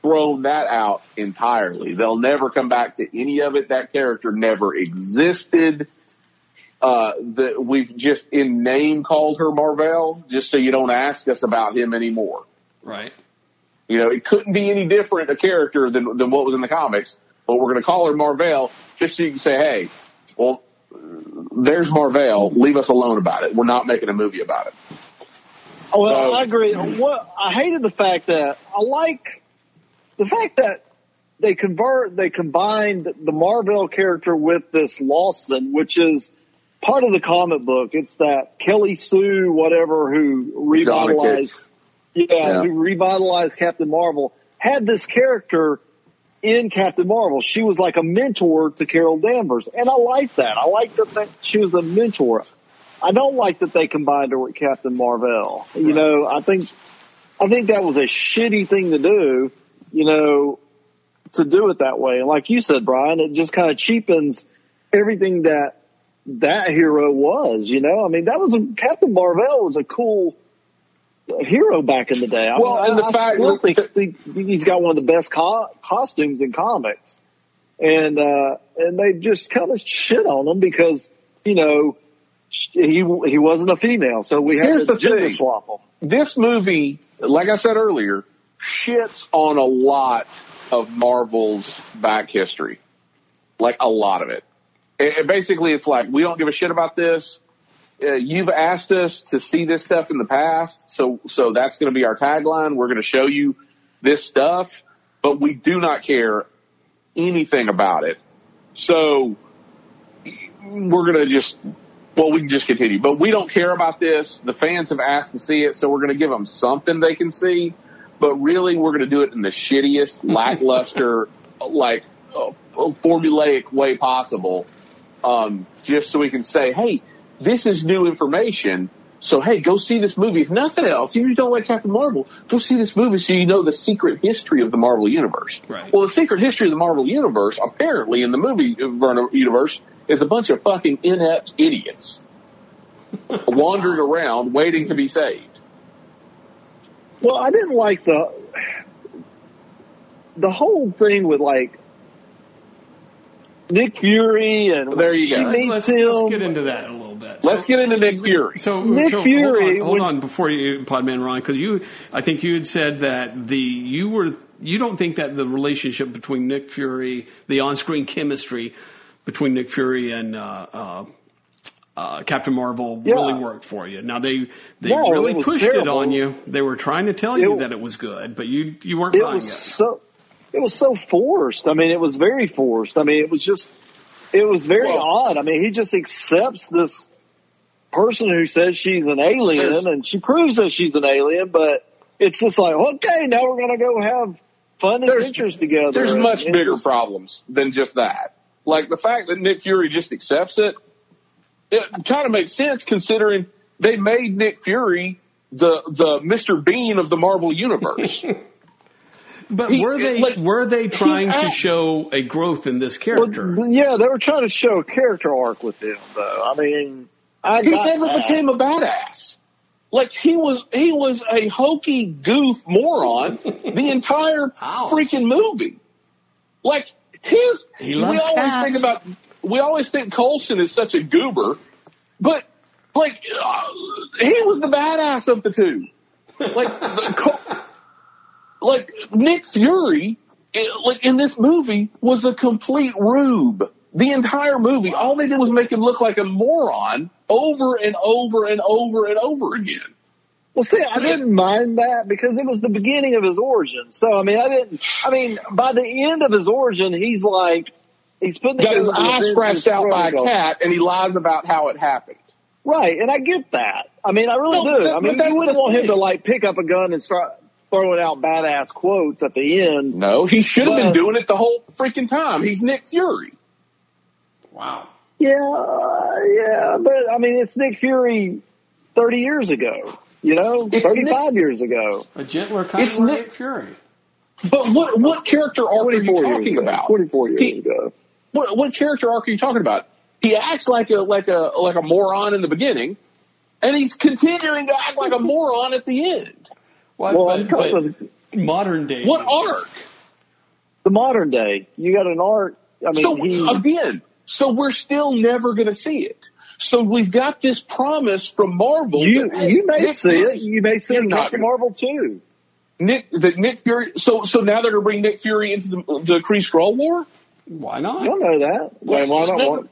thrown that out entirely. They'll never come back to any of it. That character never existed. Uh, that we've just in name called her Marvel just so you don't ask us about him anymore. Right. You know, it couldn't be any different a character than than what was in the comics, but we're going to call her Marvel just so you can say, hey, well, there's Marvel. Leave us alone about it. We're not making a movie about it. Oh, Well, So- I agree. What I hated the fact that I like the fact that they convert, they combined the Marvel character with this Lawson, which is part of the comic book. It's that Kelly Sue, whatever, who revitalized. yeah, Yeah. who revitalized Captain Marvel, had this character in Captain Marvel. She was like a mentor to Carol Danvers, and I like that. I like that, that she was a mentor. I don't like that they combined her with Captain Marvel. You Right. know, I think I think that was a shitty thing to do. You know, to do it that way. And like you said, Brian, it just kind of cheapens everything that that hero was. You know, I mean, that was a Captain Marvel was a cool hero back in the day. I Well, mean, and the fact I that- think he, he's got one of the best co- costumes in comics, and uh, and they just kind of shit on him because you know he he wasn't a female, so we had to the gender swap him. this movie, like I said earlier, shits on a lot of Marvel's back history. Like a lot of it. And basically it's like, we don't give a shit about this. Uh, you've asked us to see this stuff in the past, so, so that's gonna be our tagline. We're gonna show you this stuff, but we do not care anything about it. So, we're gonna just well, we can just continue, but we don't care about this. The fans have asked to see it, so we're going to give them something they can see. But really, we're going to do it in the shittiest, lackluster, like uh, formulaic way possible, um, just so we can say, "Hey, this is new information." So hey, go see this movie. If nothing else, even if you don't like Captain Marvel, go see this movie so you know the secret history of the Marvel universe. Right. Well, the secret history of the Marvel universe, apparently in the movie uh, universe, is a bunch of fucking inept idiots wandering around waiting to be saved. Well, I didn't like the the whole thing with like Nick Fury and There you she go. meets let's, him. let's get into that a little bit. Let's get into Nick Fury. So, Nick so Fury, hold on, hold when- on before you, Podman Ron, because you, I think you had said that the you were you don't think that the relationship between Nick Fury, the on-screen chemistry between Nick Fury and uh, uh, uh, Captain Marvel Yeah. really worked for you. Now they they No, really it was pushed it on you. They were trying to tell you that it was good, but you you weren't it buying was it. so it was so forced. I mean, it was very forced. I mean, it was just it was very Well- odd. I mean, he just accepts this person who says she's an alien, and she proves that she's an alien, but it's just like, okay, now we're gonna go have fun adventures together. There's And much it's bigger just- problems than just that. Like the fact that Nick Fury just accepts it, it kind of makes sense considering they made Nick Fury the the Mr. Bean of the Marvel universe. But he- were they like, were they trying to show a growth in this Well, character? yeah, they were trying to show a character arc with him, though. I mean, I he got never that. became a badass. Like he was, he was a hokey goof moron the entire Ouch. freaking movie. Like his, He we always cats. think about, we always think Coulson is such a goober, but like uh, he was the badass of the two. Like, the, Col- like Nick Fury, eh, like in this movie, was a complete rube. The entire movie, all they did was make him look like a moron over and over and over and over again. Well, see, I didn't mind that because it was the beginning of his origin. So, I mean, I didn't, I mean, by the end of his origin, he's like, he's putting Got his eye scratched out by a cat, and he lies about how it happened. Right, and I get that. I mean, I really No, do. but- I mean, you wouldn't want him to like pick up a gun and start throwing out badass quotes at the end. No, he should have been doing it the whole freaking time. He's Nick Fury. Wow. Yeah, yeah, but I mean, it's Nick Fury 30 years ago, you know, It's 35 years ago. A gentler kind It's of Nick- Nick Fury. But what what character arc are you talking ago. about? 24 years He- ago. What what character arc are you talking about? He acts like a like a like a moron in the beginning, and he's continuing to act like a moron at the end. What, Well, but, I'm talking but with modern day. What arc? the modern day. You got an art. I mean, So he, again, so we're still never going to see it. So we've got this promise from Marvel. you, that, you may Nick see Fury- it. You may see it in Captain Marvel too. Nick, that Nick Fury. So so now they're going to bring Nick Fury into the, the Kree Skrull War. Why I not? don't know that. Why, why not? Why-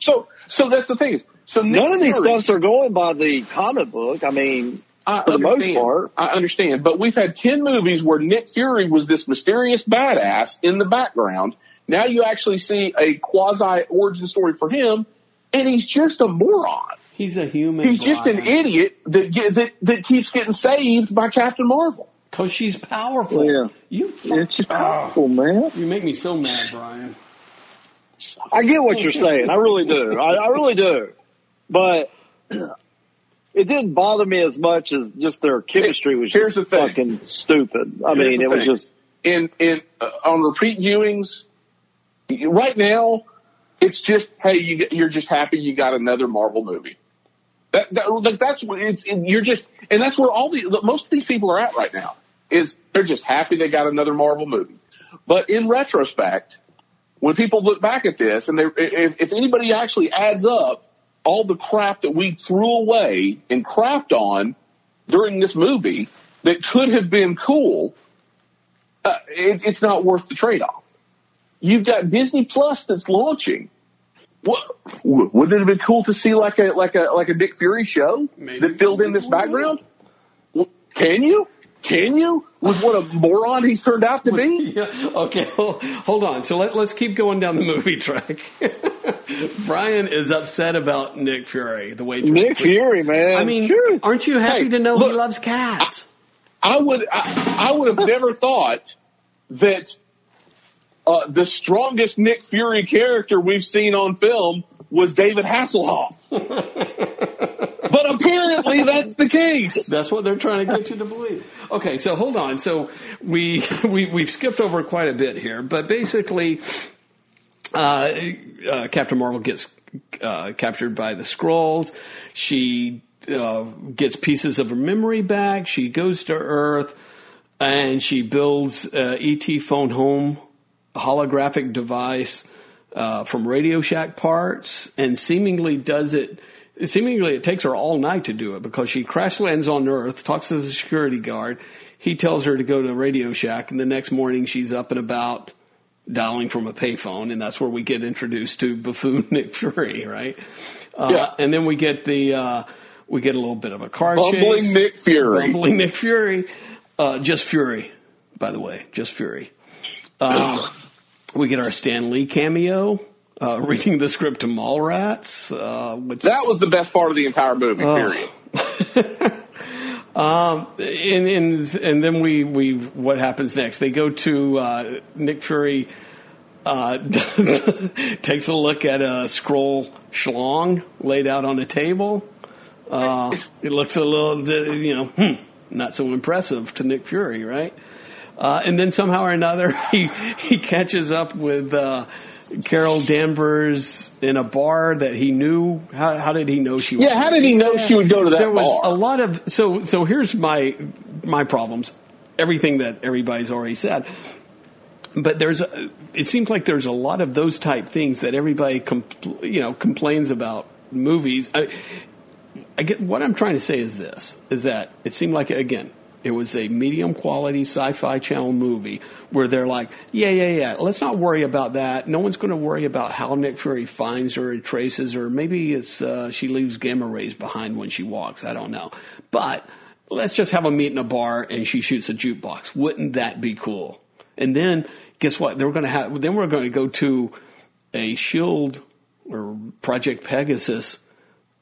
So so that's the thing. So Nick None of these Fury- stuffs are going by the comic book. I mean, I for the most understand. part. I understand, but we've had ten movies where Nick Fury was this mysterious badass in the background. Now you actually see a quasi origin story for him, and he's just a moron. He's a human. He's just an idiot that get, that that keeps getting saved by Captain Marvel. Cause she's powerful. Yeah. You, It's just ah. powerful, man. you make me so mad, Brian. I get what you're saying. I really do. I, I really do. But it didn't bother me as much as just their chemistry was Here's just fucking stupid. I Here's mean, it was just in in uh, on repeat viewings. Right now, it's just hey, you, you're just happy you got another Marvel movie. That, that like that's what it's and you're just and that's where all the most of these people are at right now is they're just happy they got another Marvel movie. But in retrospect, when people look back at this and they if, if anybody actually adds up all the crap that we threw away and crapped on during this movie that could have been cool, uh, it, it's not worth the trade off. You've got Disney Plus that's launching. What, wouldn't it have been cool to see like a like a like a Nick Fury show Maybe. that filled in this background? Can you? Can you? With what a moron he's turned out to be? Yeah. Okay. Hold, hold on. So let, let's keep going down the movie track. Brian is upset about Nick Fury, the way Nick Fury, man. I mean, Sure. aren't you happy Hey, to know look, he loves cats? I would I, I would have never thought that uh, the strongest Nick Fury character we've seen on film was David Hasselhoff. but apparently that's the case. That's what they're trying to get you to believe. Okay, so hold on. So we we we've skipped over quite a bit here, but basically, uh, uh, Captain Marvel gets uh, captured by the Skrulls. She uh, gets pieces of her memory back. She goes to Earth, and she builds uh, ET phone home holographic device uh, from Radio Shack parts, and seemingly does it. Seemingly, it takes her all night to do it because she crash lands on Earth, talks to the security guard. He tells her to go to Radio Shack, and the next morning she's up and about dialing from a payphone, and that's where we get introduced to buffoon Nick Fury, right? Uh, Yeah. And then we get the uh, we get a little bit of a car Bumbling chase. Nick Fury. Bumbling Nick Fury. Uh, just Fury, by the way, just Fury. Um, we get our Stan Lee cameo, uh, reading the script to Mallrats, uh, which That was the best part of the entire movie, period. Um, and, and, and then we, we, what happens next? They go to, uh, Nick Fury, uh, takes a look at a Skrull schlong laid out on a table. Uh, it looks a little, you know, hmm, not so impressive to Nick Fury, right? Uh, and then somehow or another, he, he catches up with, uh, Carol Danvers in a bar that he knew. How, how did he know she? Yeah, how did he know she would go to that there was bar? a lot of so so here's my my problems everything that everybody's already said but there's a, it seems like there's a lot of those type things that everybody compl- you know complains about movies I, I get what I'm trying to say is this is that it seemed like again it was a medium quality sci-fi channel movie where they're like, yeah, yeah, yeah, let's not worry about that. No one's going to worry about how Nick Fury finds her and traces her. Maybe it's, uh, she leaves gamma rays behind when she walks. I don't know. But let's just have a meet in a bar and she shoots a jukebox. Wouldn't that be cool? And then guess what? They're going to have, then we're going to go to a shield or Project Pegasus,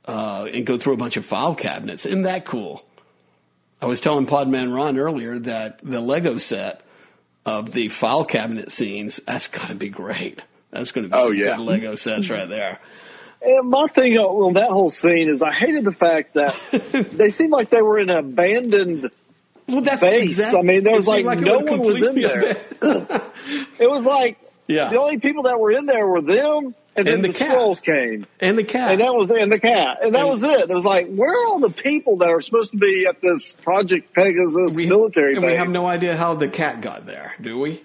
uh, and go through a bunch of file cabinets. Isn't that cool? I was telling Podman Ron earlier that the Lego set of the file cabinet scenes, that's gotta be great. That's gonna be Oh, some yeah. good Lego sets right there. And my thing on on that whole scene is I hated the fact that they seemed like they were in an abandoned. Well, that's Base. exactly. I mean, there was seemed like no was one was in there. It was like Yeah. the only people that were in there were them, and then And the, the cat. Skrulls came, and the cat. and that was and the cat, and that And- was it. It was like where are all the people that are supposed to be at this Project Pegasus we, military and base? we have no idea how the cat got there, do we?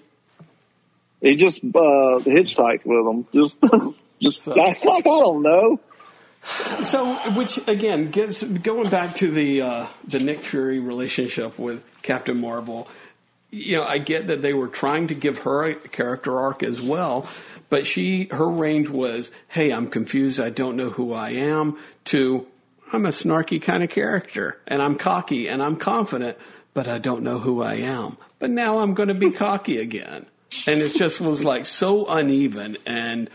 He just uh, hitchhiked with them. Just, just So- like I don't know. So, which again gets going back to the uh, the Nick Fury relationship with Captain Marvel. You know, I get that they were trying to give her a character arc as well, but she her range was, "Hey, I'm confused. I don't know who I am." To I'm a snarky kind of character, and I'm cocky and I'm confident, but I don't know who I am. But now I'm going to be cocky again, and it just was like so uneven and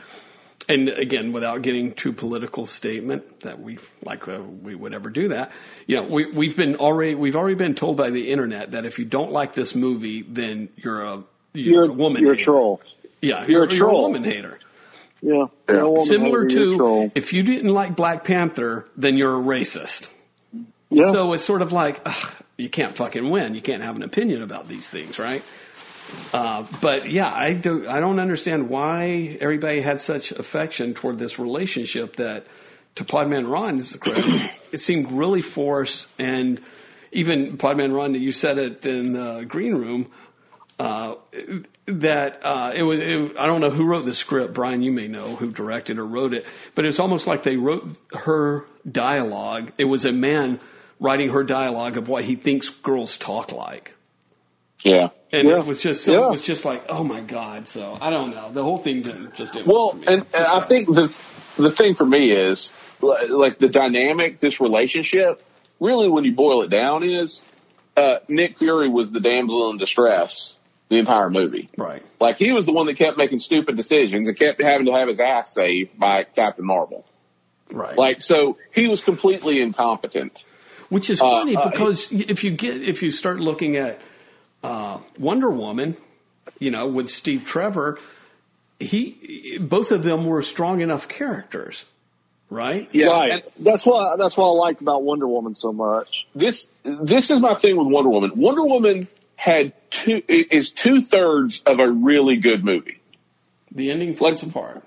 and again, without getting too political statement that we like uh, we would ever do that. You know, we we've been already we've already been told by the internet that if you don't like this movie, then you're a you're, You're, a woman. you're a troll. Yeah, You're a you're a troll. woman hater. Yeah. Yeah. Woman Similar hater, to if you didn't like Black Panther, then you're a racist. Yeah. So it's sort of like ugh, you can't fucking win. You can't have an opinion about these things, right? Uh, but yeah, I do. I don't understand why everybody had such affection toward this relationship that, to Podman Ron's credit, it seemed really forced. And even Podman Ron, you said it in the green room. Uh, that uh, it was. It, I don't know who wrote the script. Brian, you may know who directed or wrote it, but it's almost like they wrote her dialogue. It was a man writing her dialogue of what he thinks girls talk like. Yeah. And Yeah. it was just so Yeah. it was just like, oh my god. So I don't know. The whole thing didn't just didn't Well, work for me. and, and I think the the thing for me is like the dynamic, this relationship. Really, when you boil it down, is uh, Nick Fury was the damsel in distress the entire movie. right. Like he was the one that kept making stupid decisions and kept having to have his ass saved by Captain Marvel. Right. Like so, he was completely incompetent. Which is uh, funny uh, because if you get if you start looking at uh, Wonder Woman, you know, with Steve Trevor, he both of them were strong enough characters, right? Yeah, right. and that's why that's what I liked about Wonder Woman so much. this this is my thing with Wonder Woman. Wonder Woman had two is two thirds of a really good movie. The ending falls apart.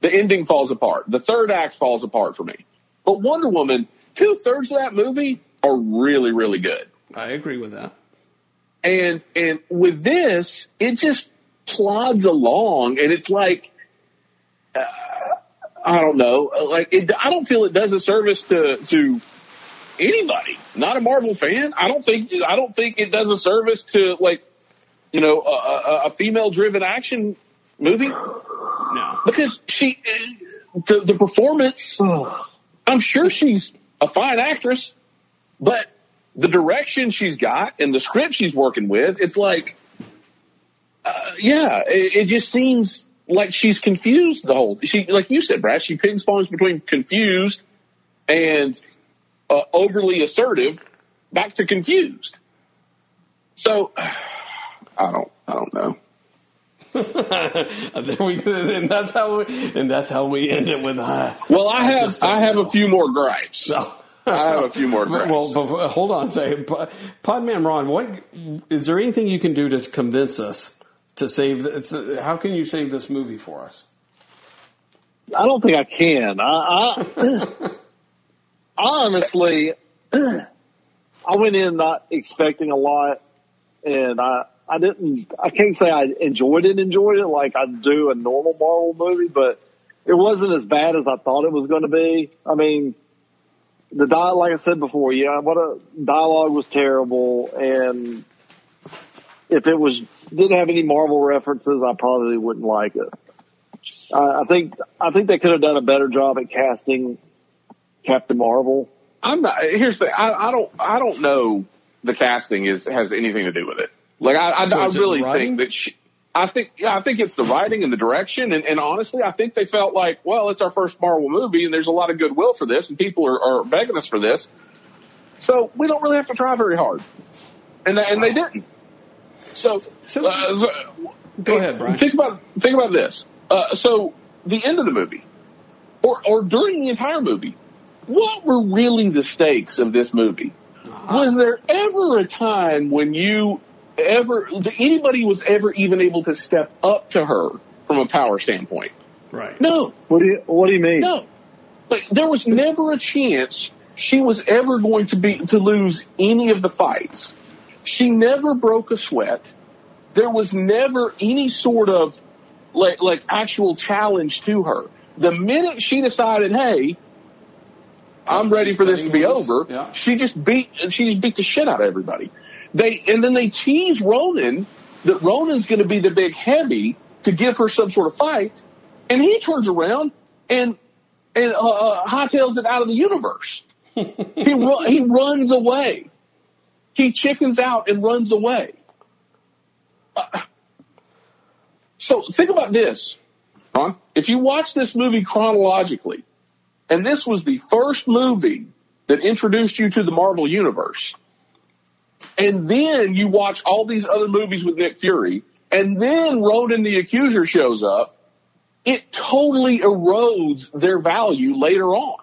the ending falls apart. The third act falls apart for me. But Wonder Woman, two thirds of that movie are really, really good. I agree with that. And, and with this, it just plods along and it's like, uh, I don't know, like it, I don't feel it does a service to, to anybody, not a Marvel fan. I don't think, I don't think it does a service to like, you know, a, a, a female driven action movie No. because she, the, the performance, I'm sure she's a fine actress, but the direction she's got and the script she's working with, it's like, uh, yeah, it, it just seems like she's confused the whole, she, like you said, Brad, she ping pongs between confused and uh, overly assertive back to confused. So, I don't, I don't know. and, then we, and that's how we, and that's how we end it with uh, Well, I have, don't I have know. a few more gripes. so. I have a few more Well, gripes. well, before- uh, hold on a second. Po- Podman Ron, what is there anything you can do to convince us to save? It's, uh, how can you save this movie for us? I don't think I can. I, I honestly, I went in not expecting a lot, and I I didn't. I can't say I enjoyed it. Enjoyed it like I do a normal Marvel movie, but it wasn't as bad as I thought it was going to be. I mean, the dialogue, like I said before, yeah, what a dialogue was terrible, and if it was didn't have any Marvel references, I probably wouldn't like it. Uh, I think I think they could have done a better job at casting Captain Marvel. I'm not. Here's the. I, I don't. I don't know. The casting is has anything to do with it. Like I, I, So I really writing? think that. She, I think. Yeah, I think it's the writing and the direction, and, and honestly, I think they felt like, well, it's our first Marvel movie, and there's a lot of goodwill for this, and people are, are begging us for this, so we don't really have to try very hard, and they- and they didn't. So, So- uh, Go ahead, Brian. Think about think about this. Uh, so the end of the movie, or or during the entire movie, what were really the stakes of this movie? Was there ever a time when you ever anybody was ever even able to step up to her from a power standpoint? Right. No, What do you What do you mean? no. Like there was never a chance she was ever going to be to lose any of the fights. She never broke a sweat. There was never any sort of like like actual challenge to her. The minute she decided, hey, I'm ready She's for this to be over, Yeah. she just beat she just beat the shit out of everybody. They and then they tease Ronan that Ronan's going to be the big heavy to give her some sort of fight, and he turns around and and uh, uh, hightails it out of the universe. he ru- he runs away. He chickens out and runs away. Uh, so think about this. Ron, if you watch this movie chronologically, and this was the first movie that introduced you to the Marvel Universe, and then you watch all these other movies with Nick Fury, and then Ronan the Accuser shows up, it totally erodes their value later on.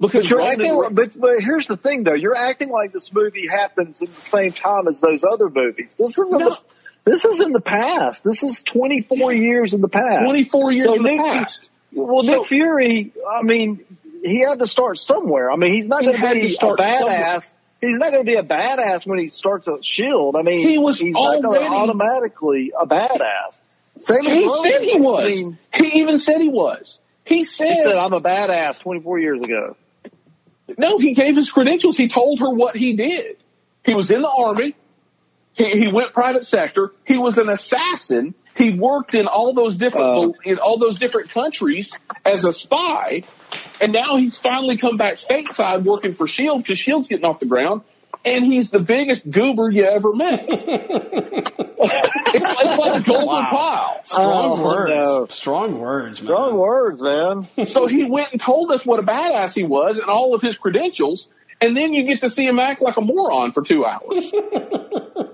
Because you're Ronan acting, but, but here's the thing though, you're acting like this movie happens at the same time as those other movies. This is no. this is in the past. This is 24 years in the past. 24 years so in Nick, the past. Well, so, Nick Fury, I mean, he had to start somewhere. I mean, he's not going to be a badass. Somewhere. He's not going to be a badass when he starts a shield. I mean, he was he's already, not going to automatically a badass. Same he said he was. I mean, he even said he was. He said, he said, I'm a badass 24 years ago. No, he gave his credentials. He told her what he did. He was in the army. He, he went private sector. He was an assassin. He worked in all those different, uh, in all those different countries as a spy. And now he's finally come back stateside working for Shield because Shield's getting off the ground and he's the biggest goober you ever met. it's, it's, like a golden wow. pile. Strong oh, words. No. Strong words, man. Strong words, man. so he went and told us what a badass he was and all of his credentials, and then you get to see him act like a moron for two hours.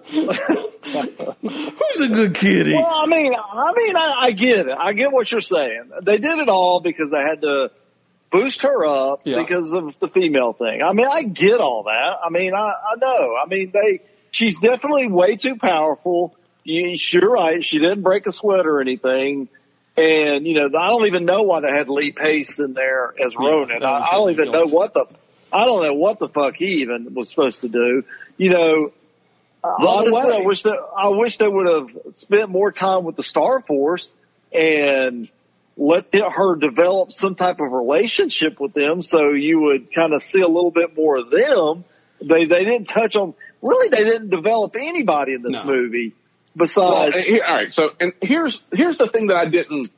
Who's a good kitty? Well, I mean, I mean, I, I get it. I get what you're saying. They did it all because they had to boost her up yeah. because of the female thing. I mean, I get all that. I mean, I, I know. I mean, they, she's definitely way too powerful. You, you're right. She didn't break a sweat or anything. And, you know, I don't even know why they had Lee Pace in there as Ronan. Yeah, I, I don't even know what the, I don't know what the fuck he even was supposed to do. You know, honestly, I wish that, I wish they would have spent more time with the Star Force and, let her develop some type of relationship with them so you would kind of see a little bit more of them. They, they didn't touch on, really they didn't develop anybody in this no. movie besides. Well, here, all right. So, and here's, here's the thing that I didn't,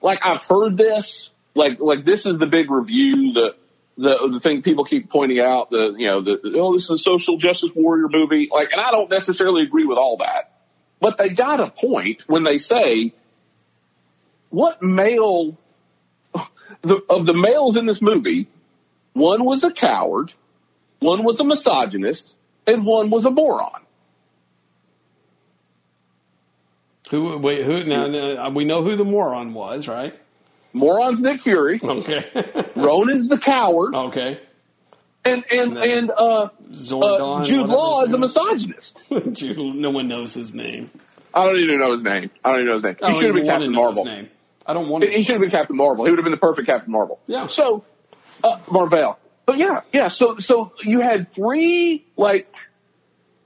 like I've heard this, like, like this is the big review, the, the, the thing people keep pointing out, the, you know, the, oh, this is a social justice warrior movie. Like, and I don't necessarily agree with all that, but they got a point when they say, what male the, of the males in this movie, one was a coward, one was a misogynist, and one was a moron. Who? Wait, who? Now, now we know who the moron was, right? Moron's Nick Fury. Okay. Ronan's the coward. Okay. And and and, and uh, Zordon, uh, Jude Law is a misogynist. Jude, no one knows his name. I don't even know his name. I don't even know his name. He should have been Captain Marvel. I don't want. He should have been Captain Marvel. He would have been the perfect Captain Marvel. Yeah. So, uh, Marvel. But yeah, yeah. So, so you had three like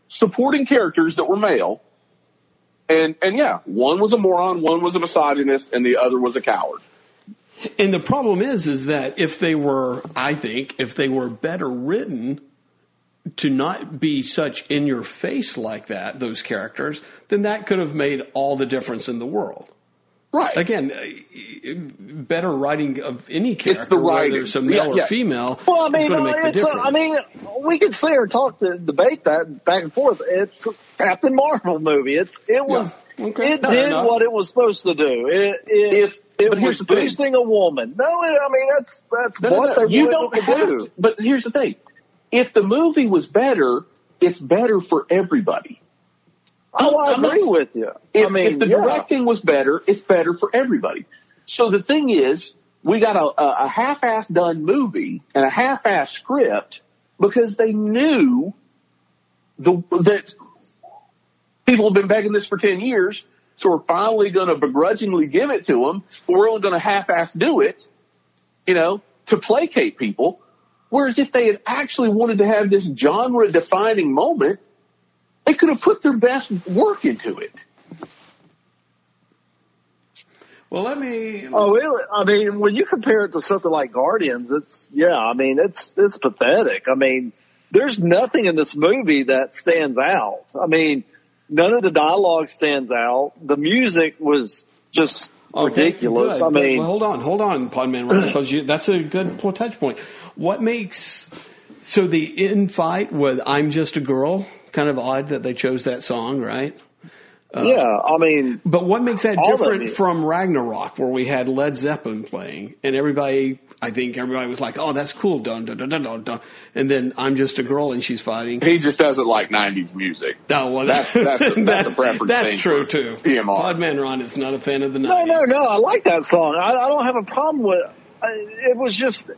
supporting characters that were male, and and yeah, one was a moron, one was a misogynist, and the other was a coward. And the problem is, is that if they were, I think, if they were better written to not be such in your face like that, those characters, then that could have made all the difference in the world. Right. Again, uh, better writing of any character, it's the writing. whether it's a male yeah, yeah. or female, well, I mean, is going to make the difference. A, I mean, we could sit here and talk, to debate that back and forth. It's a Captain Marvel movie. It's it was yeah. okay. it did enough. what it was supposed to do. It it, if, it was boosting a woman. No, I mean that's that's no, what no, no. they you don't have do. To, but here's the thing: if the movie was better, it's better for everybody. Oh, I agree not, with you. If, I mean, if the yeah. directing was better, it's better for everybody. So the thing is, we got a, a half-ass done movie and a half-ass script because they knew the, that people have been begging this for 10 years. So we're finally going to begrudgingly give it to them. But we're only going to half-ass do it, you know, to placate people. Whereas if they had actually wanted to have this genre defining moment, they could have put their best work into it. Well, let me. Oh, really? I mean, when you compare it to something like Guardians, it's yeah. I mean, it's it's pathetic. I mean, there's nothing in this movie that stands out. I mean, none of the dialogue stands out. The music was just okay, ridiculous. Good. I mean, well, hold on, hold on, Podman, because you, that's a good touch point. What makes so the in fight with "I'm Just a Girl"? Kind of odd that they chose that song, right? Uh, yeah, I mean, But what makes that different it. from Ragnarok, where we had Led Zeppelin playing, and everybody, I think everybody was like, "Oh, that's cool," dun dun dun dun dun, dun. and then I'm just a girl and she's fighting. He just doesn't like '90s music. Oh, well, That's- that's a- that's a preference That's true too. PMR. Podman Ron is not a fan of the no, 90s. no, no. I like that song. I, I don't have a problem with. I, it was just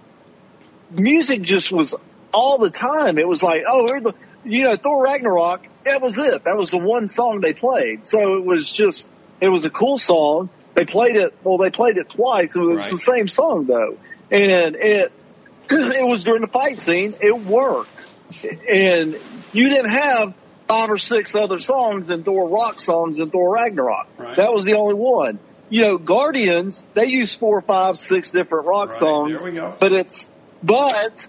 music. Just was all the time. It was like, oh, here's the, you know, Thor Ragnarok. That was it. That was the one song they played. So it was just, it was a cool song. They played it. Well, they played it twice. It was Right. the same song though, and it it was during the fight scene. It worked, and you didn't have five or six other songs and Thor rock songs and Thor Ragnarok. Right. That was the only one. You know, Guardians, they use four, five, six different rock Right, songs. there we go. But it's, but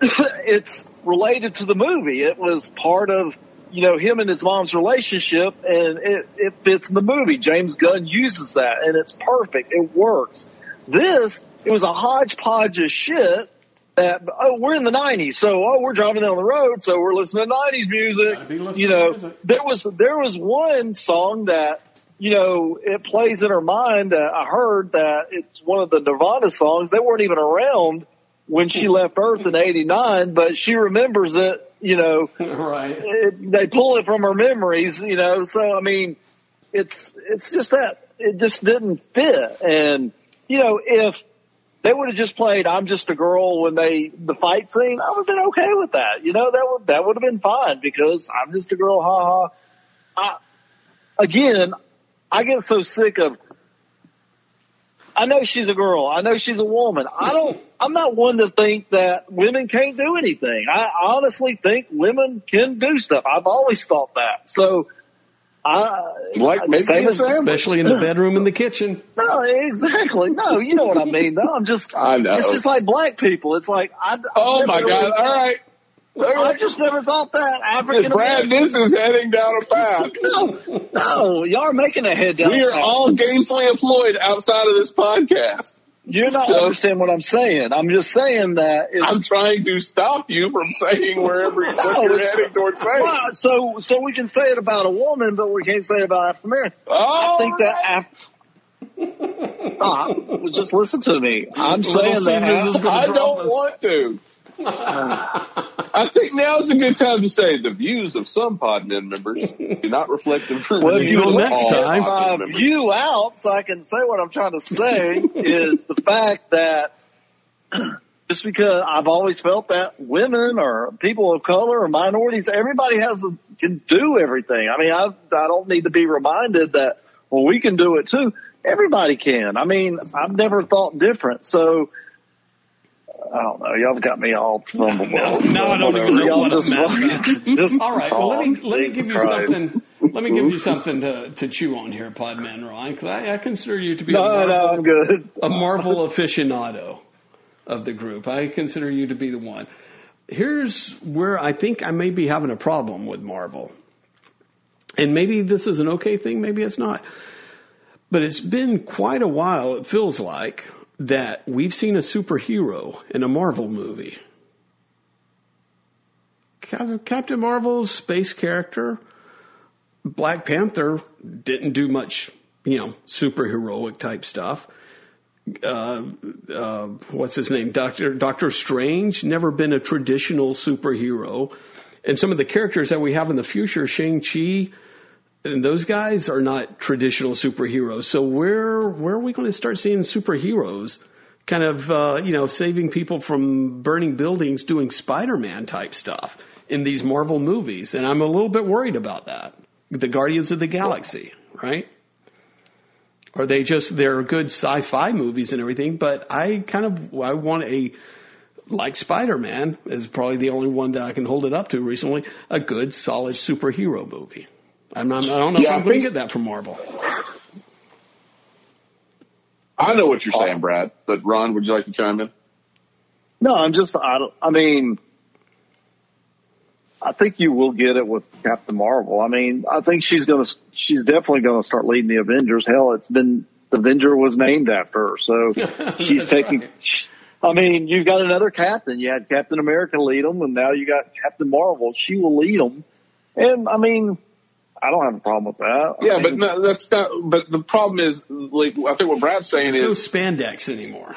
it's related to the movie. It was part of, you know, him and his mom's relationship and it, it fits in the movie. James Gunn uses that and it's perfect. It works. This, it was a hodgepodge of shit that, oh, we're in the 90s. So, oh, we're driving down the road. So we're listening to 90s music. You know, music. there was, there was one song that, you know, it plays in her mind that I heard that it's one of the Nirvana songs. They weren't even around when she left Earth in 89, but she remembers it, you know, right. it, they pull it from her memories, you know, so I mean, it's, it's just that it just didn't fit. And, you know, if they would have just played I'm just a girl when they, the fight scene, I would have been okay with that. You know, that would, that would have been fine because I'm just a girl, ha ha. I, again, I get so sick of, I know she's a girl. I know she's a woman. I don't, I'm not one to think that women can't do anything. I honestly think women can do stuff. I've always thought that. So, I, Like making same as- sandwich. Especially in the bedroom and the kitchen. no, exactly. No, you know what I mean. No, I'm just, I know. it's just like black people. It's like, I, I've Oh never my really- God! All right, all I just never thought that African Brad, this is heading down a path. No, no, y'all are making a head down. We are path. all gainfully employed outside of this podcast. You're not so- understanding what I'm saying. I'm just saying that. It's, I'm trying to stop you from saying wherever you- what you're heading towards saying. Well, so so we can say it about a woman, but we can't say it about African American. I think right. that. Af- Stop. Just listen to me. I'm saying that. Caesars is Af- gonna I don't want to. I think now is a good time to say the views of some Podmen members do not reflect the Well, views you Until of next all time. my Podmen uh, members. view out, so I can say what I'm trying to say is the fact that just because I've always felt that women or people of color or minorities, everybody has a, can do everything. I mean, I I don't need to be reminded that well, we can do it too. Everybody can. I mean, I've never thought different. So. I don't know. Y'all got me all fumbled. No, no, I don't even know Y'all what just, I'm just All right. Well, let me let me give you Christ. something. Let me give you something to, to chew on here, Podman Ron, because I, I consider you to be a No, Marvel, no, I'm good. a Marvel aficionado of the group. I consider you to be the one. Here's where I think I may be having a problem with Marvel. And maybe this is an okay thing, maybe it's not. But it's been quite a while, it feels like, that we've seen a superhero in a Marvel movie. Captain Marvel's space character, Black Panther didn't do much, you know, superheroic type stuff. Uh, uh, what's his name? Doctor Doctor Strange never been a traditional superhero, and some of the characters that we have in the future, Shang Chi, and those guys are not traditional superheroes. So where where are we going to start seeing superheroes? Kind of uh, you know saving people from burning buildings, doing Spider-Man type stuff in these Marvel movies, and I'm a little bit worried about that. The Guardians of the Galaxy, right? Are they just they're good sci-fi movies and everything, but I kind of I want a like Spider-Man is probably the only one that I can hold it up to recently, a good solid superhero movie. I'm not, I don't know Yeah, if I I'm going to get that from Marvel. I know what you're oh. saying, Brad. But Ron, would you like to chime in? No, I'm just, I, don't- I mean, I think you will get it with Captain Marvel. I mean, I think she's going to, she's definitely going to start leading the Avengers. Hell, it's been, the Avenger was named after her. So she's taking, right. I mean, you've got another captain. You had Captain America lead them and now you got Captain Marvel. She will lead them. And I mean, I don't have a problem with that. I Yeah, mean, but no, that's not. But the problem is, like, I think what Brad's saying is no spandex anymore.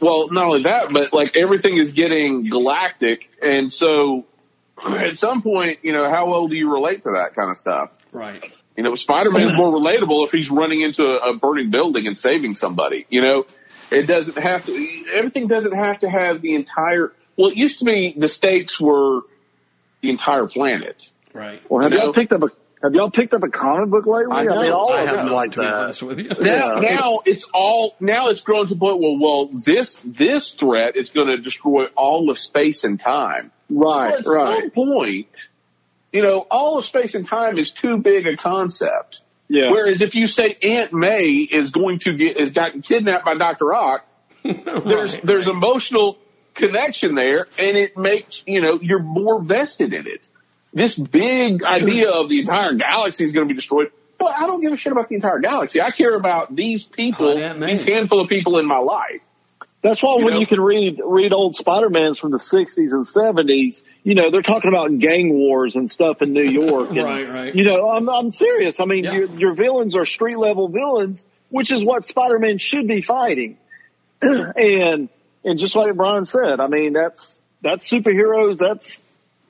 well, not only that, but like everything is getting galactic, and so at some point, you know, how well do you relate to that kind of stuff? Right. You know, Spider-Man's more relatable if he's running into a, a burning building and saving somebody. You know, it doesn't have to. Everything doesn't have to have the entire. Well, it used to be the stakes were the entire planet. Right. well, have you know- y'all picked up a have y'all picked up a comic book lately? I know. mean, all I of have them not, like to be that. honest with you. Now, Yeah. now it's all now it's grown to the point where well, this this threat is going to destroy all of space and time. Right, Well, at right. some point, you know, all of space and time is too big a concept. Yeah. Whereas if you say Aunt May is going to get is gotten kidnapped by Doctor Ock, there's Right, there's emotional connection there, and it makes you know you're more vested in it. This big idea of the entire galaxy is going to be destroyed. But I don't give a shit about the entire galaxy. I care about these people, Hot Aunt these handful of people in my life. That's why You when know? you can read read old Spider-Mans from the '60s and '70s, you know they're talking about gang wars and stuff in New York. and, Right, right. You know, I'm I'm serious. I mean, Yeah. your, your villains are street level villains, which is what Spider-Man should be fighting. and and just like Brian said, I mean that's that's superheroes. That's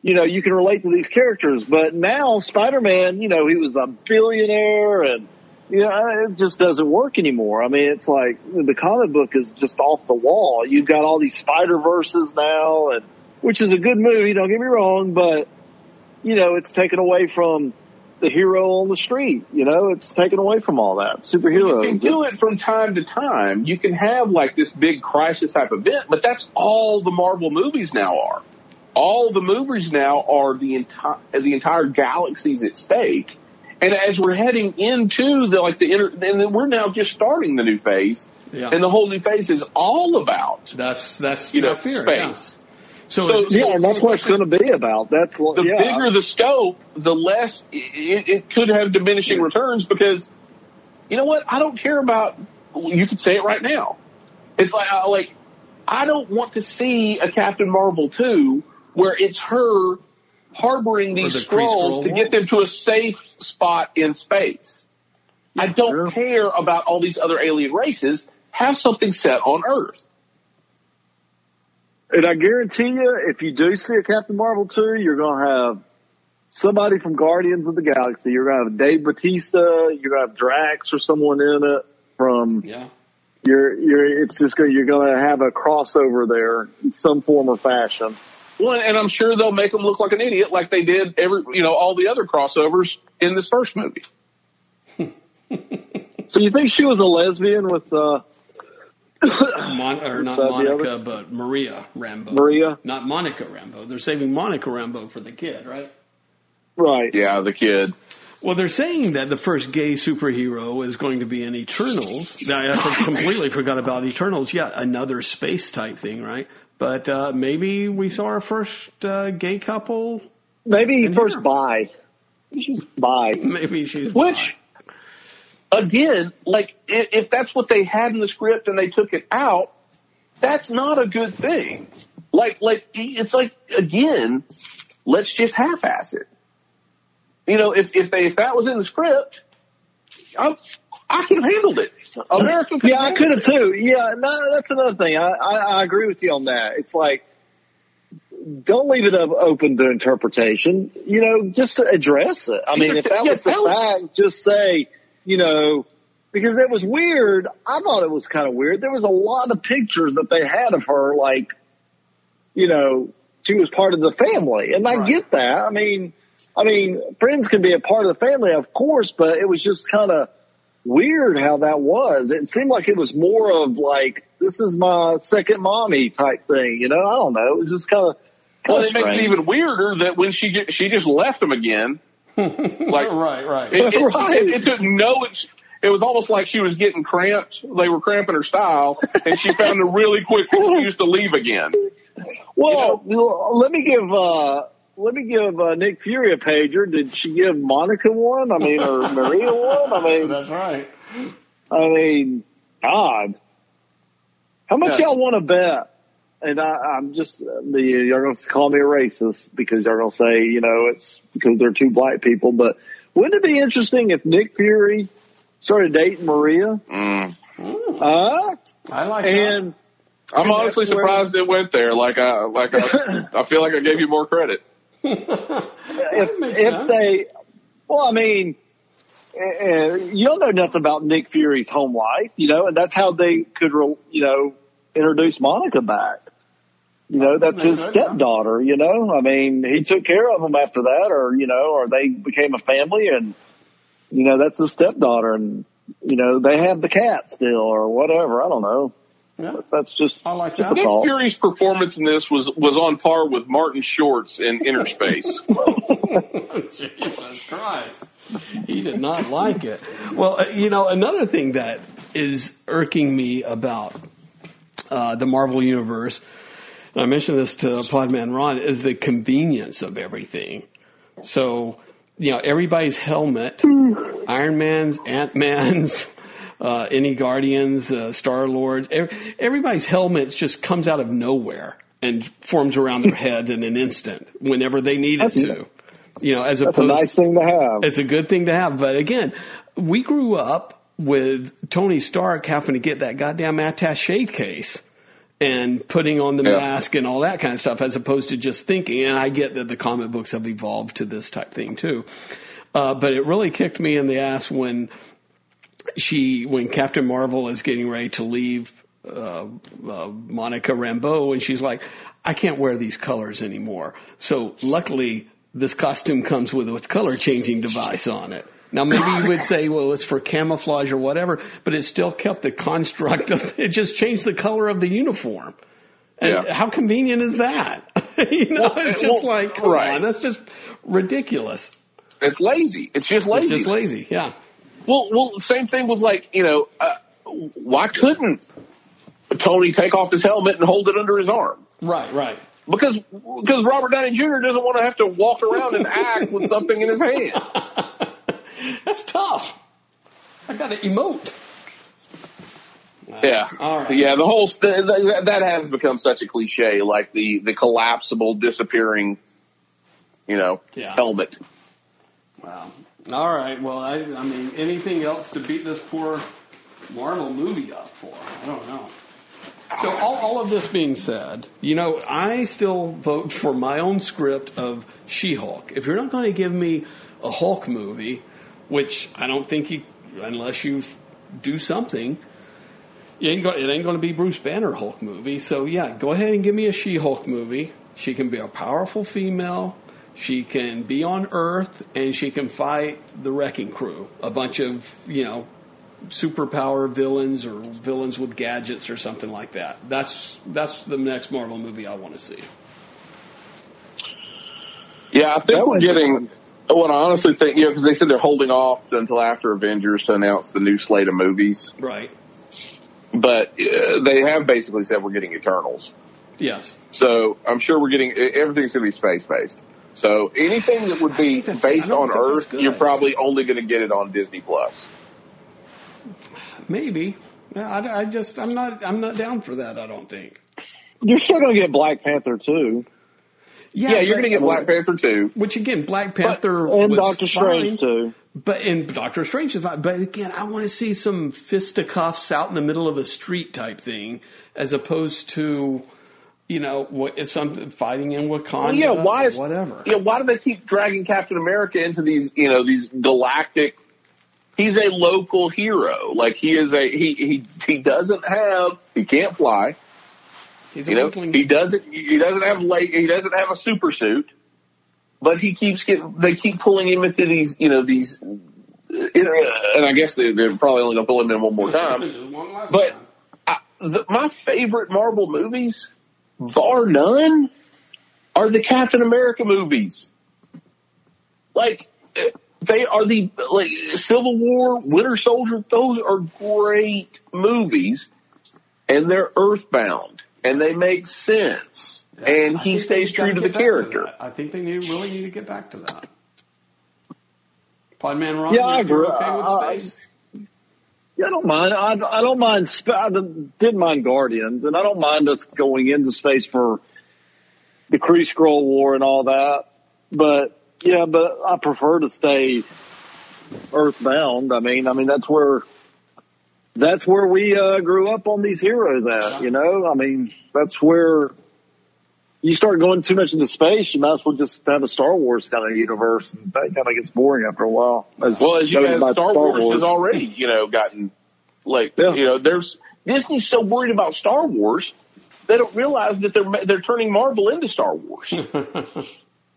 you know you can relate to these characters. But now Spider-Man, you know, he was a billionaire and. You know, it just doesn't work anymore. I mean, it's like the comic book is just off the wall. You've got all these Spider Verses now, and which is a good movie. Don't get me wrong, but you know, it's taken away from the hero on the street. You know, it's taken away from all that superheroes. You can do it from time to time. You can have like this big crisis type event, but that's all the Marvel movies now are. All the movies now are the entire the entire galaxies at stake. And as we're heading into the like the inter, and then we're now just starting the new phase, Yeah. and the whole new phase is all about that's that's you know I fear, yeah. space. So, So- Yeah, and that's what it's going to be about. That's what. The yeah. bigger the scope, the less it, it could have diminishing returns because, you know what? I don't care about. You could say it right now. It's like uh, like I don't want to see a Captain Marvel two where it's her harboring these the Skrulls to get them to a safe spot in space. I don't Yeah. care about all these other alien races. Have something set on Earth. And I guarantee you, if you do see a Captain Marvel 2, you're going to have somebody from Guardians of the Galaxy. You're going to have Dave Batista. You're going to have Drax or someone in it from, yeah. you're, you're, it's just going to, you're going to have a crossover there in some form or fashion. Well, and I'm sure they'll make him look like an idiot, like they did every, you know, all the other crossovers in this first movie. So you think she was a lesbian with, uh, Mon- or not What's Monica, but Maria Rambeau. Maria? Not Monica Rambeau. They're saving Monica Rambeau for the kid, right? Right. Yeah, the kid. Well, they're saying that the first gay superhero is going to be in Eternals. Now, I completely forgot about Eternals. Yeah, another space type thing, right? But uh, maybe we saw our first uh, gay couple. Maybe first bi. Bi. Maybe she's Which, again, like, if, if that's what they had in the script and they took it out, that's not a good thing. Like, like, it's like, again, let's just half-ass it. You know, if, if they, if that was in the script, I'm, I could have handled it. America could Yeah, I could have too. Yeah, no, that's another thing. I, I, I agree with you on that. It's like, don't leave it up, open to interpretation. You know, just address it. I mean, if that was the fact, just say, you know, because it was weird. I thought it was kind of weird. There was a lot of pictures that they had of her, like, you know, she was part of the family, and I Right. get that. I mean, I mean, friends can be a part of the family, of course, but it was just kind of weird how that was. It seemed like it was more of like, this is my second mommy type thing, you know? I don't know. It was just kind of, Well, it of makes it even weirder that when she ju- she just left him again. Like right, right. it, it, Right. it, it took no. It, it was almost like she was getting cramped. They were cramping her style, and she found a really quick excuse to leave again. Well, let me give, uh, let me give uh, Nick Fury a pager. Did she give Monica one? I mean, or Maria one? I mean, That's right. I mean, God, how much Yeah. y'all want to bet? And I, I'm just, uh, the, you're going to call me a racist because you're going to say, you know, it's because they're two black people. But Wouldn't it be interesting if Nick Fury started dating Maria? Mm. Uh, I like and I'm honestly that's where- surprised it went there. Like I, like I, I feel like I gave you more credit. if if they, well, I mean, uh, you don't know nothing about Nick Fury's home life, you know, and that's how they could, re- you know, introduce Monica back. You know, that's his stepdaughter. You know, I mean, he took care of them after that, or you know, or they became a family, and you know, that's his stepdaughter, and you know, they have the cat still, or whatever. I don't know. Yeah. That's just I like that. a Nick. Fury's performance in this was was on par with Martin Short's in Innerspace. Jesus Christ. He did not like it. Well, uh, you know, another thing that is irking me about uh, the Marvel Universe, and I mentioned this to Podman Ron, is the convenience of everything. So, you know, everybody's helmet, Iron Man's, Ant Man's, uh, any Guardians, uh, Star Lords, ev- everybody's helmets just comes out of nowhere and forms around their head in an instant whenever they need it to. You know, as That's a nice thing to have. it's a good thing to have. But again, we grew up with Tony Stark having to get that goddamn attache case and putting on the Yeah. mask and all that kind of stuff as opposed to just thinking. And I get that the comic books have evolved to this type thing too. Uh, but it really kicked me in the ass when she, when Captain Marvel is getting ready to leave, uh, uh, Monica Rambeau and she's like, I can't wear these colors anymore. So luckily this costume comes with a color changing device on it. Now maybe you would say, well, it's for camouflage or whatever, but it still kept the construct of, it just changed the color of the uniform. And Yeah. how convenient is that? you know, it's just well, like, come right. on, that's just ridiculous. It's lazy. It's just It's lazy. just lazy. Yeah. Well, well, same thing with like you know, uh, why couldn't Tony take off his helmet and hold it under his arm? Right, right. Because because Robert Downey Jr. doesn't want to have to walk around and act with something in his hand. That's tough. I got to emote. Yeah, All right. yeah. The whole st- that, that has become such a cliche, like the the collapsible, disappearing, you know, Yeah. helmet. Wow. All right. Well, I, I mean, anything else to beat this poor Marvel movie up for? I don't know. So all, all of this being said, you know, I still vote for my own script of She-Hulk. If you're not going to give me a Hulk movie, which I don't think you, unless you do something, it ain't, go, it ain't going to be Bruce Banner Hulk movie. So yeah, go ahead and give me a She-Hulk movie. She can be a powerful female. She can be on Earth and she can fight the Wrecking Crew, a bunch of you know superpower villains or villains with gadgets or something like that. That's that's the next Marvel movie I want to see. Yeah, I think That we're would- getting. What I honestly think, you know, because they said they're holding off until after Avengers to announce the new slate of movies, Right. but uh, they have basically said we're getting Eternals. Yes. So I'm sure we're getting everything's going to be space based. So anything that would be that's- based on Earth, you're probably only going to get it on Disney Plus. Maybe. I, I just I'm not I'm not down for that. I don't think. You're still going to get Black Panther too, Yeah, you're going to get Black Panther too. Which again, Black Panther and was Doctor Strange fine, too. But in Doctor Strange is fine. But again, I want to see some fisticuffs out in the middle of a street type thing, as opposed to, you know, what is something fighting in Wakanda. Well, yeah, why is whatever? Yeah, why do they keep dragging Captain America into these, you know, these galactic? He's a local hero. Like he is a he he he doesn't have he can't fly. He's a You know, he doesn't he doesn't have like he doesn't have a super suit, but he keeps getting they keep pulling him into these you know these, uh, and I guess they, they're probably only gonna pull him in one more time. One last But time. I, the, my favorite Marvel movies, bar none, are the Captain America movies. Like they are the like Civil War, Winter Soldier. Those are great movies, and they're earthbound and they make sense. and I he stays true gotta the character. that. I think they need, really need to get back to that. Podman Ron, Yeah, I you're okay with space? Yeah, I don't mind. I, I don't mind. Sp- I did mind Guardians, and I don't mind us going into space for the Kree Skrull War and all that. But yeah, but I prefer to stay Earthbound. I mean, I mean that's where that's where we uh, grew up on these heroes at. You know, I mean that's where you start going too much into space. You might as well just have a Star Wars kind of universe, and that kind of gets boring after a while. As well as you guys, Star, Star Wars, Wars, has already you know gotten like yeah. you know there's Disney's so worried about Star Wars they don't realize that they're they're turning Marvel into Star Wars.